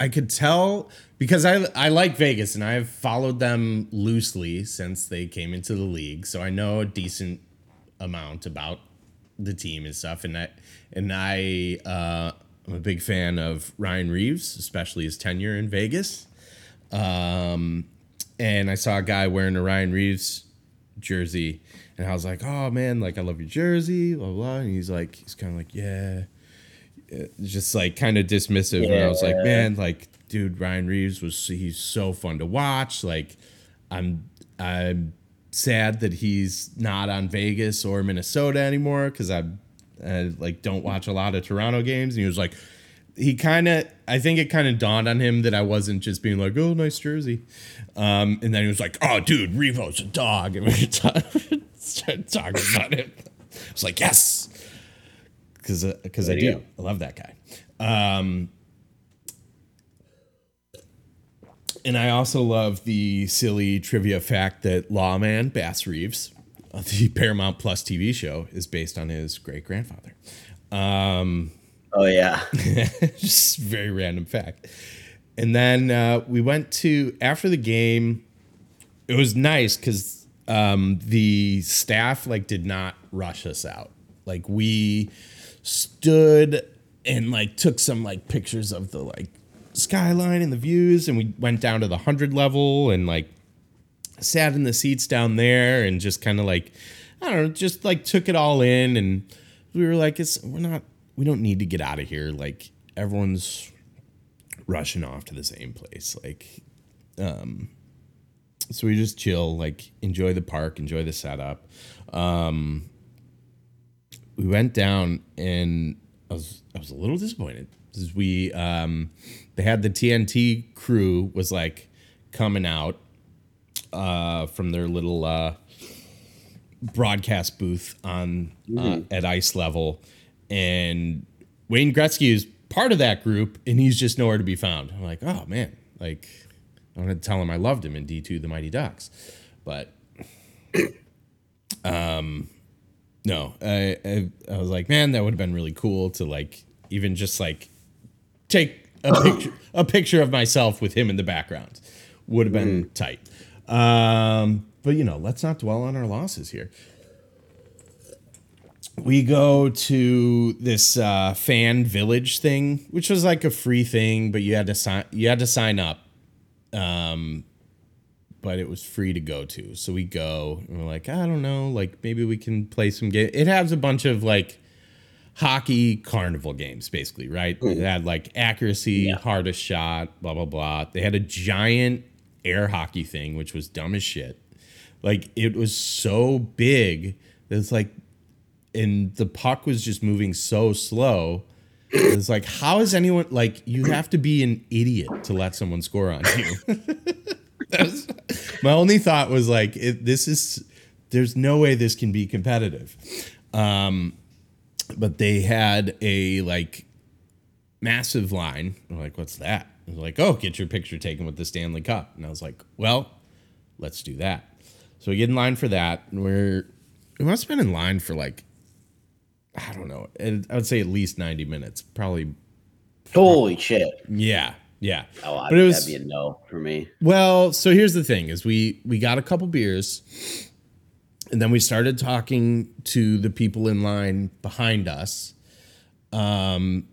I could tell because I I like Vegas and I've followed them loosely since they came into the league, so I know a decent amount about the team and stuff. And I and I uh, I'm a big fan of Ryan Reaves, especially his tenure in Vegas. Um, and I saw a guy wearing a Ryan Reaves jersey, and I was like, "Oh man, like I love your jersey, blah blah." And he's like, he's kind of like, "Yeah," Uh, just like kind of dismissive. And I was like, "Man, like, dude, Ryan Reaves was he's so fun to watch. Like, I'm I'm sad that he's not on Vegas or Minnesota anymore because I, I like don't watch a lot of Toronto games." And he was like, he kind of I think it kind of dawned on him that I wasn't just being like, "Oh, nice jersey," um, and then he was like, "Oh, dude, Reavo's a dog," and we started talking about it. I was like, "Yes," because because I do. go. I love that guy. Um, and I also love the silly trivia fact that Lawmen Bass Reeves, uh, the Paramount Plus TV show, is based on his great grandfather. Um, Oh yeah. just very random fact. And then uh, we went to after the game. It was nice because um, the staff like did not rush us out. Like we stood and like took some like pictures of the like skyline and the views, and we went down to the hundred level and like sat in the seats down there and just kind of like I don't know, just like took it all in and we were like it's we're not we don't need to get out of here. Like everyone's rushing off to the same place. Like um so we just chill like enjoy the park enjoy the setup. Um we went down and I was I was a little disappointed because we um they had the TNT crew was like coming out uh, from their little uh, broadcast booth on uh, at ice level, and Wayne Gretzky is part of that group, and he's just nowhere to be found. I'm like, oh man, like I want to tell him I loved him in D two, the Mighty Ducks, but um, no, I, I I was like, man, that would have been really cool to like even just like take a picture a picture of myself with him in the background would have been tight. Um, but you know, let's not dwell on our losses here. We go to this uh, fan village thing, which was like a free thing, but you had to sign you had to sign up. Um, but it was free to go to. So we go and we're like, I don't know, like maybe we can play some game. It has a bunch of like hockey carnival games, basically, right? It had like accuracy, hardest shot, blah blah blah. They had a giant air hockey thing, which was dumb as shit. Like it was so big that it's like, and the puck was just moving so slow. It's like, how is anyone like? You have to be an idiot to let someone score on you. Was- my only thought was like, it, this is. There's no way this can be competitive. Um, but they had a like massive line. I'm like, what's that? Like, oh, get your picture taken with the Stanley Cup. And I was like, well, let's do that. So we get in line for that, and we're we must have been in line for like I don't know. I would say at least 90 minutes. Probably Holy shit. yeah. Yeah. Oh, I, But it was- that'd be a no for me. Well, so here's the thing: is we we got a couple beers, and then we started talking to the people in line behind us, um,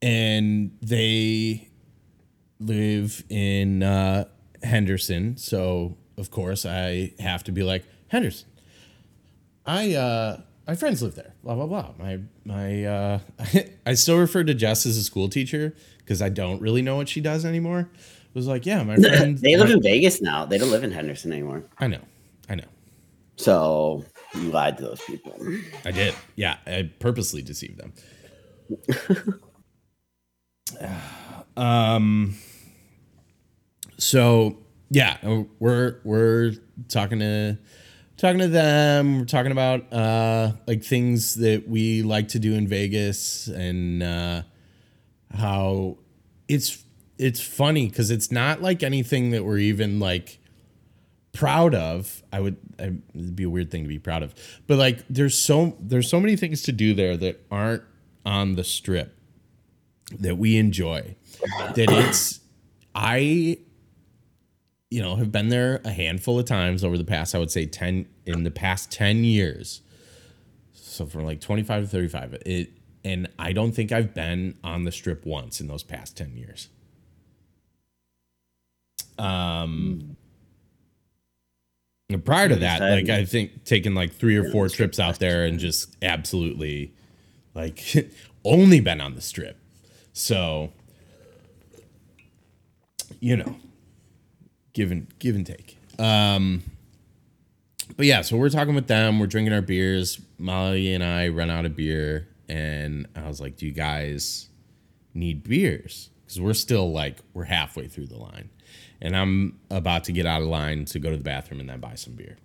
and they live in uh, Henderson. So of course I have to be like Henderson. I uh, my friends live there. Blah blah blah. My my uh, I still refer to Jess as a school teacher because I don't really know what she does anymore. It was like, yeah, my friend. They live in Vegas now. They don't live in Henderson anymore. I know, I know. So you lied to those people. I did. Yeah, I purposely deceived them. um. So yeah, we're we're talking to talking to them. We're talking about uh like things that we like to do in Vegas and uh how it's it's funny because it's not like anything that we're even like proud of i would it'd be a weird thing to be proud of but like there's so there's so many things to do there that aren't on the strip that we enjoy that it's i you know have been there a handful of times over the past i would say 10 in the past 10 years. So from like 25 to 35 it and i don't think i've been on the strip once in those past 10 years. Um, and prior to that, like I think taking like three or four trips out there and just absolutely like only been on the strip. So, you know, give and give and take. Um, but yeah, so we're talking with them. We're drinking our beers. Molly and I run out of beer, and I was like, "Do you guys need beers?" Because we're still like we're halfway through the line, and I'm about to get out of line to go to the bathroom and then buy some beer.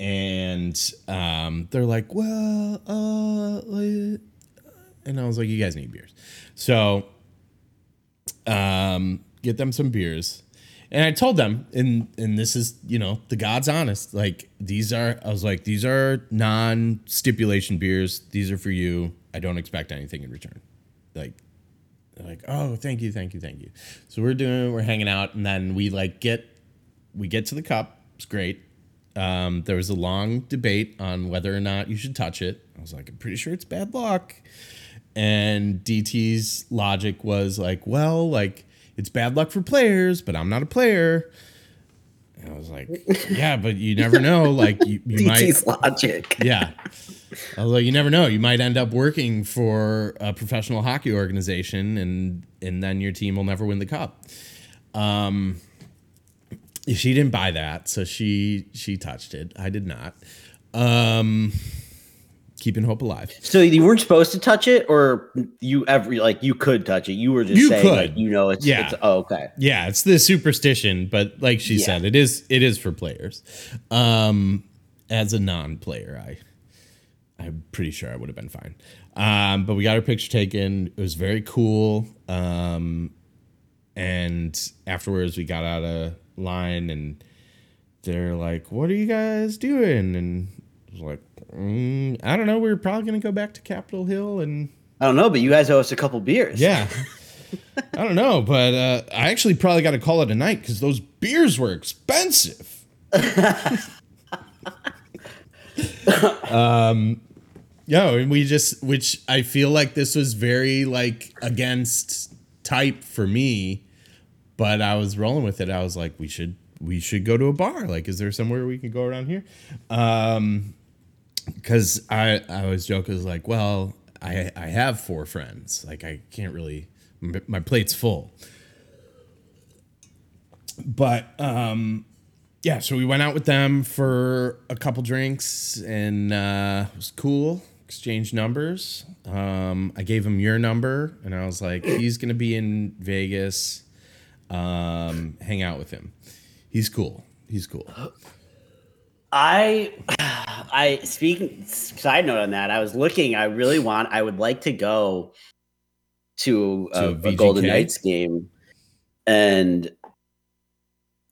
And um, they're like, "Well, uh," and I was like, "You guys need beers," so um, get them some beers. And I told them, and and this is you know the God's honest. Like these are, I was like, these are non-stipulation beers. These are for you. I don't expect anything in return. Like, they're like, oh, thank you, thank you, thank you. So we're doing, we're hanging out, and then we like get, we get to the cup. It's great. Um, there was a long debate on whether or not you should touch it. I was like, I'm pretty sure it's bad luck. And DT's logic was like, well, like it's bad luck for players, but I'm not a player. And I was like, yeah, but you never know. Like you, you might, logic. yeah. Although like, you never know. You might end up working for a professional hockey organization, and and then your team will never win the cup. Um, she didn't buy that, so she she touched it. I did not. Um, keeping hope alive. So you weren't supposed to touch it, or you ever like you could touch it. You were just You saying could. like you know it's Yeah. It's, oh, okay. Yeah, it's the superstition, but like she Yeah. said, it is it is for players. Um, as a non-player, I I'm pretty sure I would have been fine. Um, but we got our picture taken. It was very cool. Um, and afterwards, we got out of line, and they're like, "What are you guys doing?" And was like, mm, "I don't know. We are probably gonna go back to Capitol Hill and." I don't know, but you guys owe us a couple beers. Yeah. I don't know, but uh, I actually probably got to call it a night because those beers were expensive. um, yo, and we just, which I feel like this was very like against type for me, but I was rolling with it. I was like, we should, we should go to a bar. Like, is there somewhere we can go around here? Um, because I I was joking was like, well, I I have four friends. Like I can't really my, plate's full. But um yeah, so we went out with them for a couple drinks and uh it was cool. Exchanged numbers. Um I gave him your number and I was like, he's to be in Vegas. Um hang out with him. He's cool. He's cool. I, I speaking side note on that. I was looking. I really want. I would like to go to a, To a VGK? Golden Knights game, and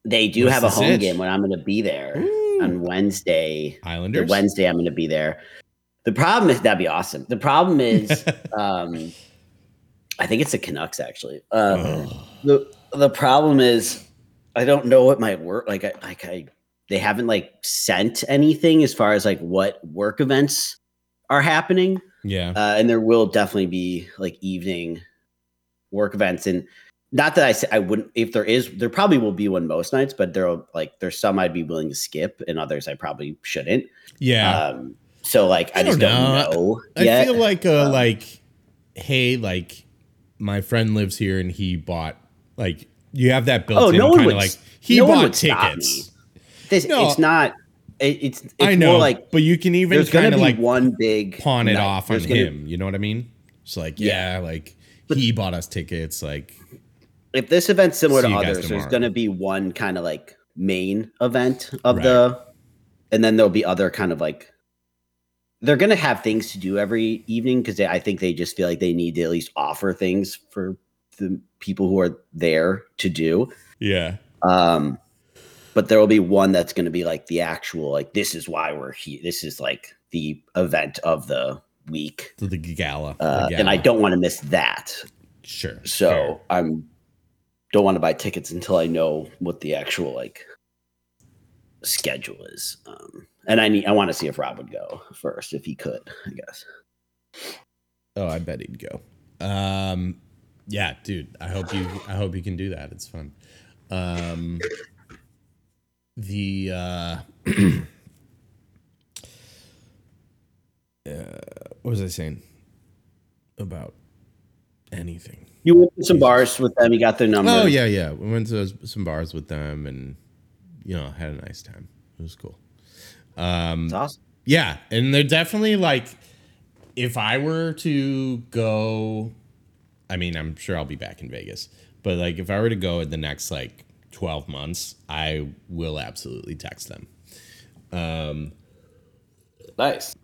they do What's have a home game when I'm going to be there Ooh. on Wednesday. Islanders. Wednesday I'm going to be there. The problem is that'd be awesome. The problem is, um, I think it's the Canucks actually. Um, Oh. the the problem is I don't know what might work. Like I like I they haven't like sent anything as far as like what work events are happening. Yeah. Uh, and there will definitely be like evening work events and not that I say I wouldn't if there is there probably will be one most nights, but there will like there's some I'd be willing to skip and others I probably shouldn't. Yeah. Um so like I, I just don't don't know. know. I yet. feel like uh Um, like hey like my friend lives here and he bought like you have that built Oh, in no kind of like he no bought tickets. This No. it's not it, it's it's I know, like but you can even kind of like one big pawn it night. off on gonna- him. You know what I mean? It's like yeah, like he bought us tickets. Like if this event's similar to others, there's going to be one kind of like main event of Right. the, and then there'll be other kind of like, they're going to have things to do every evening because I think they just feel like they need to at least offer things for the people who are there to do. yeah, Um, but there will be one that's going to be like the actual like this is why we're here. This is like the event of the week, to the gala, the uh, and I don't want to miss that. sure. So fair. I'm don't want to buy tickets until I know what the actual like schedule is. Um, and I need I want to see if Rob would go first if he could. I guess. Oh, I bet he'd go. Um, yeah, dude. I hope you. I hope you can do that. It's fun. Um, the uh, uh, what was I saying about anything? You went to some bars with them. You got their number. Oh yeah, yeah. We went to some bars with them, and you know, had a nice time. It was cool. Um, It's awesome. yeah, and they're definitely like, if I were to go, I mean, I'm sure I'll be back in Vegas, but like, if I were to go in the next like 12 months, I will absolutely text them. Um, Nice.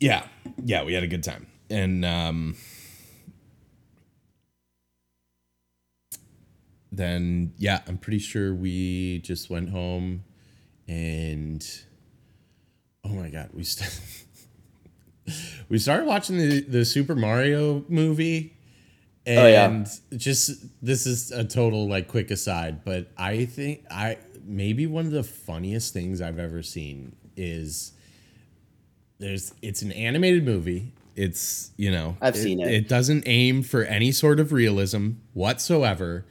yeah, yeah, we had a good time, and um, then yeah, I'm pretty sure we just went home, and oh my god, we st- we started watching the the Super Mario movie. And Oh, yeah. just this is a total like quick aside, but I think I maybe one of the funniest things I've ever seen is there's it's an animated movie. It's you know I've seen it. It doesn't aim for any sort of realism whatsoever.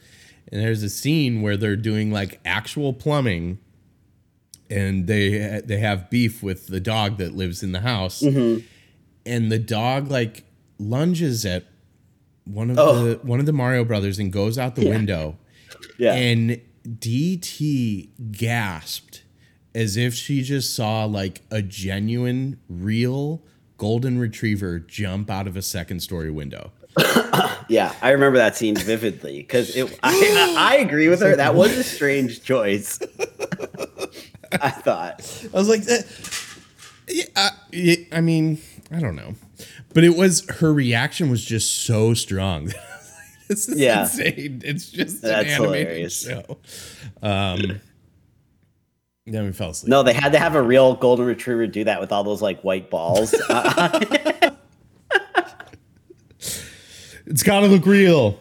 And there's a scene where they're doing like actual plumbing, and they they have beef with the dog that lives in the house, Mm-hmm. and the dog like lunges at one of Oh. the one of the Mario brothers and goes out the window. Yeah. And DT gasped as if she just saw like a genuine, real golden retriever jump out of a second story window. yeah, I remember that scene vividly because it. I, I agree with her. That was a strange choice. I thought. I was like, that, yeah, I, yeah, I mean, I don't know, but it was her reaction was just so strong. this is Yeah. insane. It's just That's an animated hilarious. show. Um, then we fell asleep. No, they had to have a real golden retriever do that with all those like white balls. It's got to look real.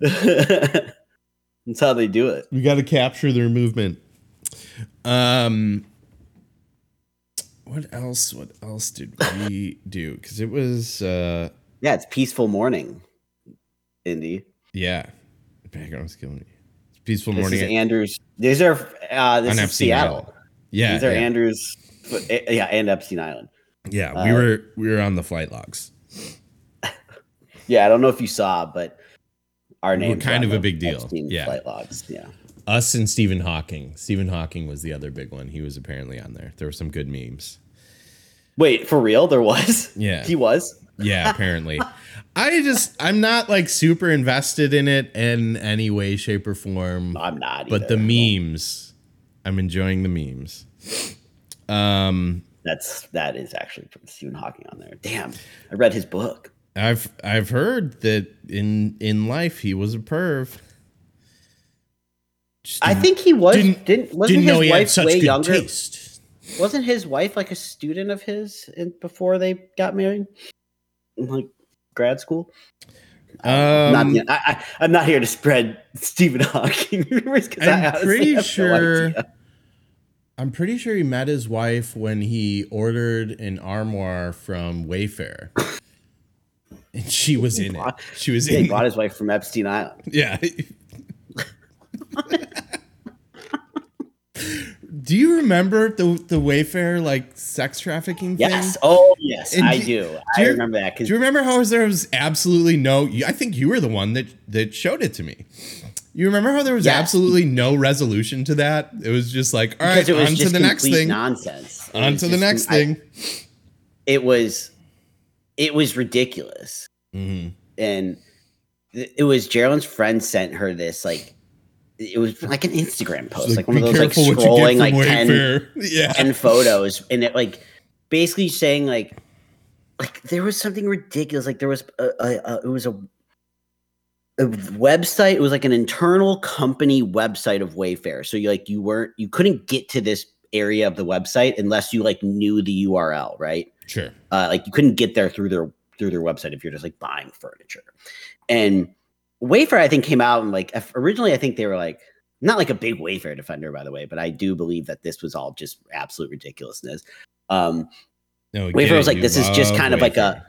That's how they do it. We got to capture their movement. Um, what else? What else did we do? Because it was, uh, Yeah, it's peaceful morning. Indy. yeah, the background's killing me. It's peaceful This morning This is Andrews. These are uh, this is Seattle. Island. Yeah, These are yeah. Andrews. Yeah, and Epstein Island. Yeah, Uh, we were we were on the flight logs. Yeah, I don't know if you saw, but our We're name kind of a big deal. Yeah. flight logs. Yeah. Us and Stephen Hawking. Stephen Hawking was the other big one. He was apparently on there. There were some good memes. Wait, for real? There was. Yeah. he was. Yeah, apparently. I just I'm not like super invested in it in any way, shape, or form. I'm not. But the memes, I'm enjoying the memes. Um, That's that is actually from Stephen Hawking on there. Damn, I read his book. I've I've heard that in in life he was a perv. I think he was. didn't- Didn't, wasn't didn't know his he wife way younger? taste. Wasn't his wife like a student of his in, before they got married, like grad school? Um, not, I, I, I'm not here to spread Stephen Hawking rumors because I I'm pretty have no sure. idea. I'm pretty sure he met his wife when he ordered an armoire from Wayfair, and she was in it. She was Yeah, he in. bought his wife from Epstein Island. Yeah. do you remember the the Wayfair like sex trafficking thing? Yes. Oh, yes, And I do- do. I you- remember that because Do you remember how there was absolutely no? I think you were the one that that showed it to me. You remember how there was Yes. absolutely no resolution to that? It was just like, all right, on to the next thing. nonsense. It On to the next I- thing. it was, it was ridiculous. Mhm. and it was Geraldine's friend sent her this like it was like an Instagram post, like, one of those like scrolling like 10, yeah. 10 photos, and it like basically saying like like there was something ridiculous. Like there was a, a, a it was a a website. It was like an internal company website of Wayfair. So you like you weren't you couldn't get to this area of the website unless you like knew the URL, right? sure. uh, like you couldn't get there through their through their website if you're just like buying furniture. And Wayfair, I think, came out and like originally, I think they were like not like a big Wayfair defender, by the way, but I do believe that this was all just absolute ridiculousness. Um, No, Wayfair was like, this is just kind of like a-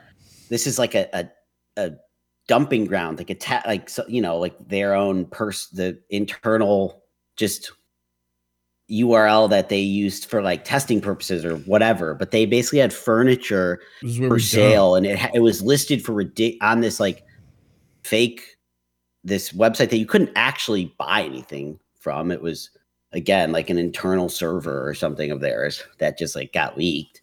this is like a a, a dumping ground, like a ta- like so, you know like their own purse, the internal just URL that they used for like testing purposes or whatever. But they basically had furniture This is where for sale, and it it was listed for ridic- on this like fake this website that you couldn't actually buy anything from. It was again like an internal server or something of theirs that just like got leaked,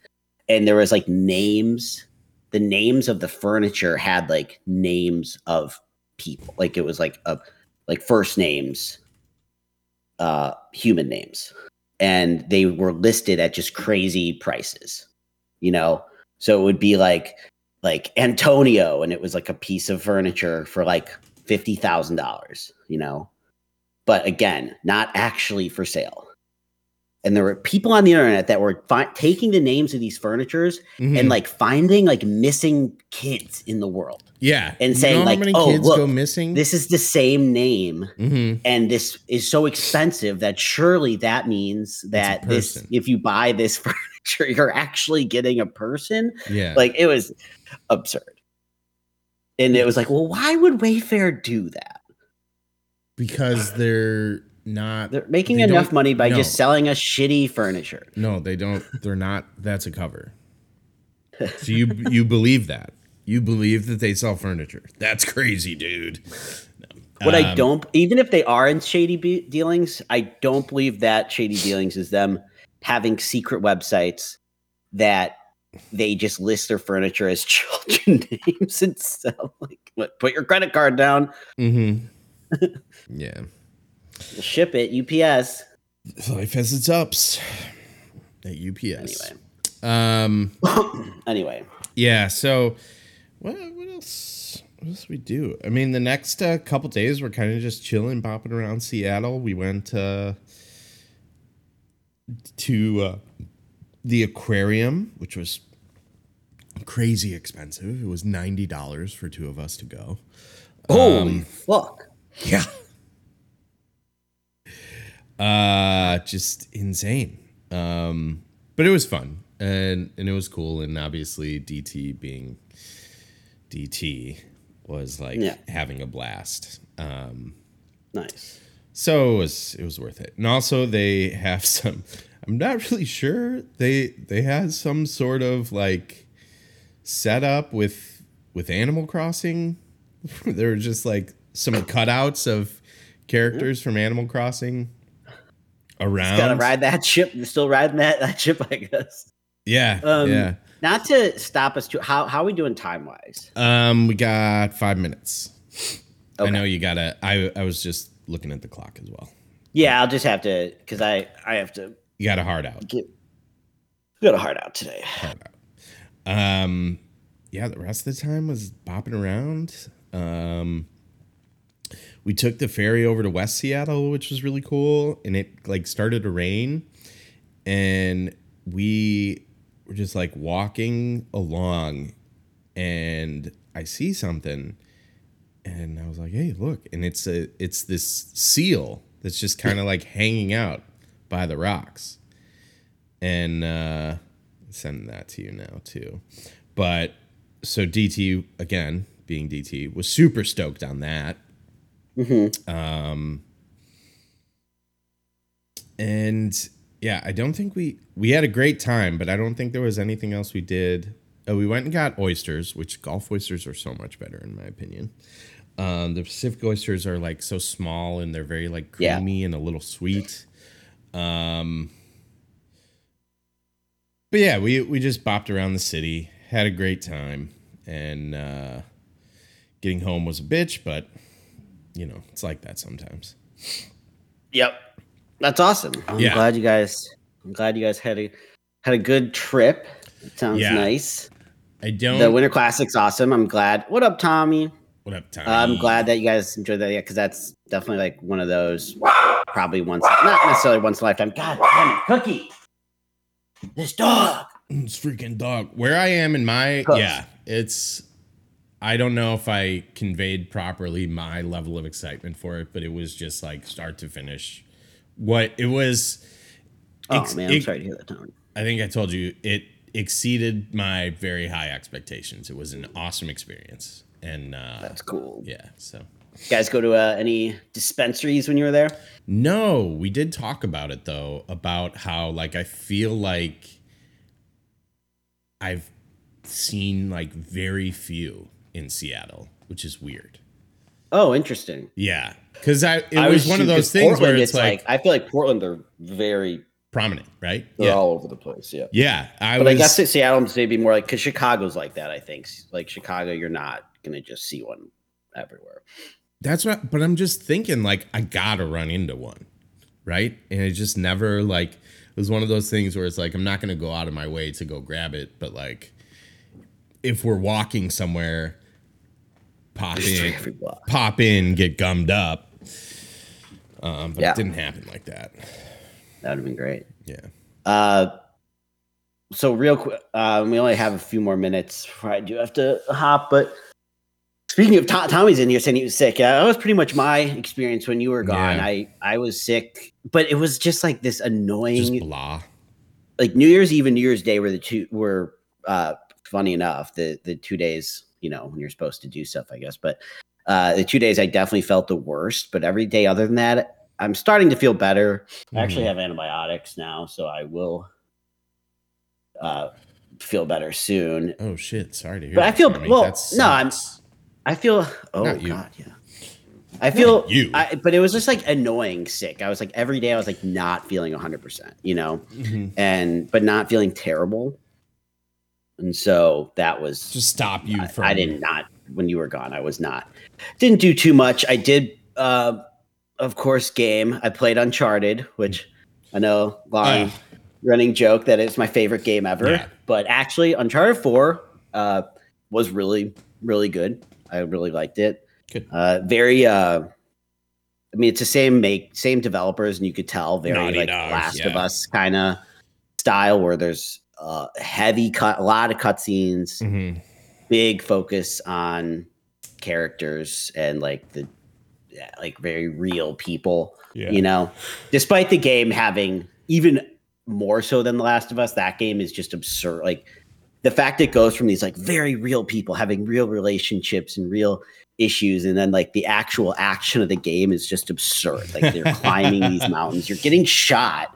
and there was like names. The names of the furniture had like names of people, like it was like a like first names, uh, human names, and they were listed at just crazy prices. You know, so it would be like like Antonio, and it was like a piece of furniture for like fifty thousand dollars, you know. But again, not actually for sale. And there were people on the internet that were fi- taking the names of these furnitures Mhm. and like finding like missing kids in the world. yeah, and saying, like, "Oh, kids look, go missing. This is the same name, Mhm. and this is so expensive that surely that means that this, if you buy this furniture, you're actually getting a person yeah, like it was absurd and it was like well why would wayfair do that because they're not. they're making They enough money by no. just selling us shitty furniture No, they don't. They're not. That's a cover. So you you believe that? You believe that they sell furniture? That's crazy, dude. what i Um, don't even if they are in shady be- dealings i don't believe that shady dealings is them having secret websites that they just list their furniture as children names and sell like what, put your credit card down Mm-hmm. yeah. ship it ups Life has its ups. At UPS. anyway Um. anyway Yeah. So, what what else? What else we do? I mean, the next uh, couple days we're kind of just chilling, bopping around Seattle. We went uh, to uh, the aquarium, which was crazy expensive. It was ninety dollars for two of us to go. holy fuck Yeah. Uh just insane. Um but it was fun and and it was cool and obviously DT being DT was like Yeah. having a blast. Um nice so it was it was worth it. And also they have some I'm not really sure. They they had some sort of like setup with with Animal Crossing. there were just like some cutouts of characters from Animal Crossing around. gotta ride that ship you're still riding that, that ship i guess Yeah. Um, yeah. Not to stop us too. How how are we doing time wise? Um we got 5 minutes. I know you got to I I was just looking at the clock as well. Yeah, I'll just have to because I I have to You got a hard out. get got a heart out today. Hard out. Um, yeah, the rest of the time was bopping around. Um, we took the ferry over to West Seattle, which was really cool, and it like started to rain, and we were just like walking along, and I see something, and I was like, "Hey, look!" And it's a it's this seal that's just kind of like hanging out by the rocks, and uh, sending that to you now too. But so DT again, being DT, was super stoked on that. Um, and yeah, I don't think we we had a great time, but I don't think there was anything else we did. Oh, we went and got oysters, which Gulf oysters are so much better in my opinion. Um, the Pacific oysters are like so small and they're very like Yeah. creamy and a little sweet. Um, but yeah, we we just bopped around the city, had a great time, and uh, getting home was a bitch, but you know it's like that sometimes. Yep, that's awesome. I'm Yeah. glad you guys. I'm glad you guys had a had a good trip. It sounds Yeah. nice. I don't. The Winter Classic's awesome. I'm glad. What up, Tommy? what up, Tommy? I'm glad that you guys enjoyed that. Yeah, because that's definitely like one of those probably once, not necessarily once in a lifetime. God damn it, Cookie! This dog. It's freaking dog. Where I am in my Close. yeah, it's. I don't know if I conveyed properly my level of excitement for it, but it was just like start to finish. What it was. Oh ex- man, I'm it- sorry to hear that, Tommy. I think I told you it exceeded my very high expectations. It was an awesome experience, and uh, That's cool. yeah. So You guys go to uh, any dispensaries when you were there? No, we did talk about it though, about how like I feel like I've seen like very few in Seattle, which is weird. Oh, interesting. Yeah, because I it I was one of those things where Portland, it's like, I feel like Portland are very prominent, right? they're yeah, all over the place. Yeah. yeah. I But was. I guess that Seattle's maybe more like because Chicago's like that. I think like Chicago, you're not gonna just see one everywhere. That's what, but I'm just thinking like I gotta run into one, right? And it just never like it was one of those things where it's like I'm not gonna go out of my way to go grab it, but like if we're walking somewhere, pop in, pop in, get gummed up. Um, but Yeah. it didn't happen like that. That would have been great. Yeah. Uh, so real quick, uh, we only have a few more minutes. before I do have to hop, but speaking of To- Tommy's in here saying he was sick. Yeah, that was pretty much my experience when you were gone. Yeah. I I was sick, but it was just like this annoying. Just blah. like New Year's Eve and New Year's Day were the two were uh funny enough the the two days you know when you're supposed to do stuff I guess but uh the two days I definitely felt the worst but every day other than that I'm starting to feel better I actually Mhm. have antibiotics now so I will uh feel better soon Oh shit! Sorry to hear. But I feel- Tommy. well, That no, I'm-. I feel oh Not you. god yeah I feel you. I, but it was just like annoying sick I was like every day I was like not feeling 100% you know Mhm. and but not feeling terrible. And so that was Just stop you I, from. I did not when you were gone. I was not didn't do too much. I did, uh, of course, game. I played Uncharted, which I know long Ah. running joke that it's my favorite game ever. Yeah. But actually, Uncharted Four uh, was really really good. I really liked it. Uh, very. Uh, I mean, it's the same make same developers, and you could tell very Naughty like Dog, Last of. Us kind of style, where there's uh, heavy cut, a lot of cutscenes, Mhm. big focus on characters and like the like very real people. Yeah. You know, despite the game having even more so than The Last of Us, that game is just absurd. Like the fact it goes from these like very real people having real relationships and real issues, and then like the actual action of the game is just absurd. Like they're climbing these mountains, you're getting shot.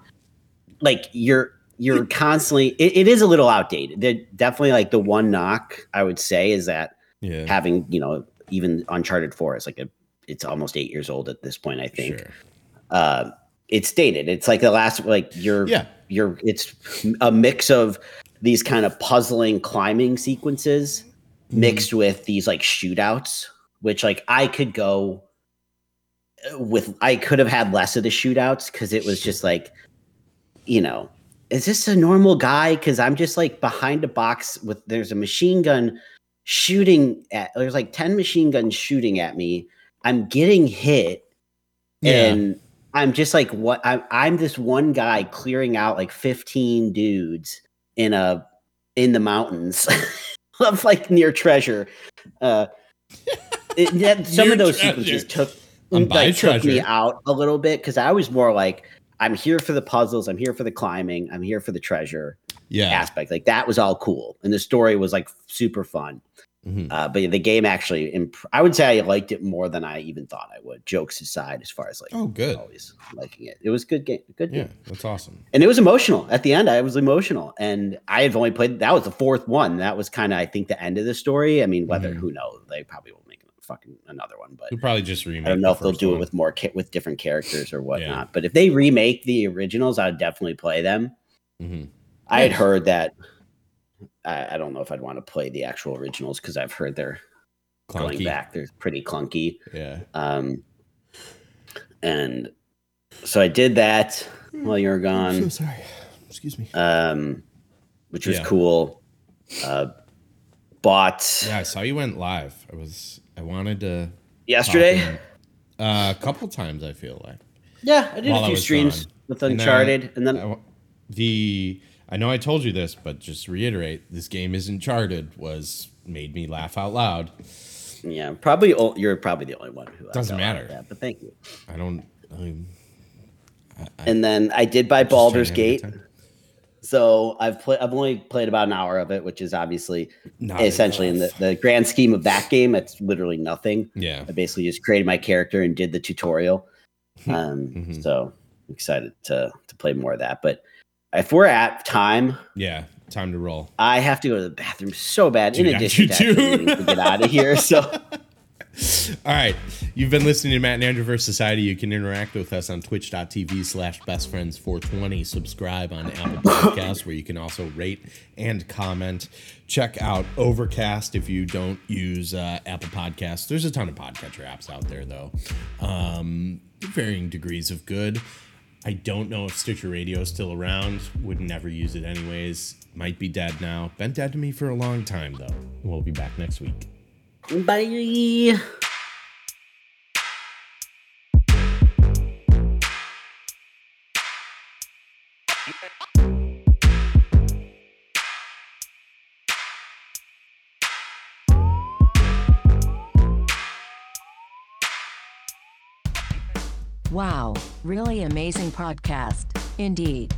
Like you're you're constantly. It, it is a little outdated. They're definitely like the one knock I would say is that Yeah. having you know even Uncharted Four is like a it's almost eight years old at this point. I think Sure. uh, it's dated. It's like the last like you're Yeah. you're it's a mix of these kind of puzzling climbing sequences Mm-hmm. mixed with these like shootouts, which like I could go with I could have had less of the shootouts because it was just like, you know, is this a normal guy? Because I'm just like behind a box with there's a machine gun shooting at there's like 10 machine guns shooting at me. I'm getting hit Yeah. and I'm just like what I'm I'm this one guy clearing out like 15 dudes in a in the mountains of like near treasure. Uh it, that- some of those treasure. sequences took I'm like took me out a little bit because I was more like I'm here for the puzzles, I'm here for the climbing, I'm here for the treasure Yeah. aspect. Like that was all cool, and the story was like super fun. Mhm. Uh, but the game actually, imp- I would say I liked it more than I even thought I would. Jokes aside, as far as like Oh, good. always liking it, it was a good game, good Yeah, that's awesome. and it was emotional at the end. I was emotional, and I had only played that was the fourth one. That was kind of I think the end of the story. I mean, whether Mhm. who knows, they probably will make fucking another one, but We'll probably just remake. I don't know the if they'll do one. it with more ca- with different characters or whatnot. Yeah. But if they remake the originals, I would definitely play them. Mm-hmm. I had heard that. I, I don't know if I'd want to play the actual originals because I've heard they're going back. They're pretty clunky. Yeah. Um, and so I did that while you were gone, So sorry. Excuse me. um, which was Yeah. cool. Uh, bought Yeah, I saw you went live. I was. I wanted to. yesterday. Uh, a couple times. I feel like. Yeah, I did While a I few streams gone. with And then Uncharted, and then I the I know I told you this, but just reiterate, this game is Uncharted was made me laugh out loud. Yeah, probably. o- You're probably the only one who Doesn't matter. That, but thank you. I don't. I, I, And then I did buy Baldur's to have a good Gate. So I've played. I've only played about an hour of it, which is obviously Not essentially in the, the grand scheme of that game. It's literally nothing. yeah. I basically just created my character and did the tutorial. Um, Mhm. So I'm excited to to play more of that. But if we're at time, Yeah. Time to roll. I have to go to the bathroom so bad. Dude, in addition to actually too. needing to get out of here, so All right. You've been listening to Matt and Andrew vs. Society. You can interact with us on twitch.tv slash bestfriends420. Subscribe on Apple Podcasts, where you can also rate and comment. Check out Overcast if you don't use uh, Apple Podcasts. There's a ton of podcatcher apps out there, though. Um, varying degrees of good. I don't know if Stitcher Radio is still around. Would never use it anyways. Might be dead now. Been dead to me for a long time, though. We'll be back next week. bye. Wow, really amazing podcast. Indeed.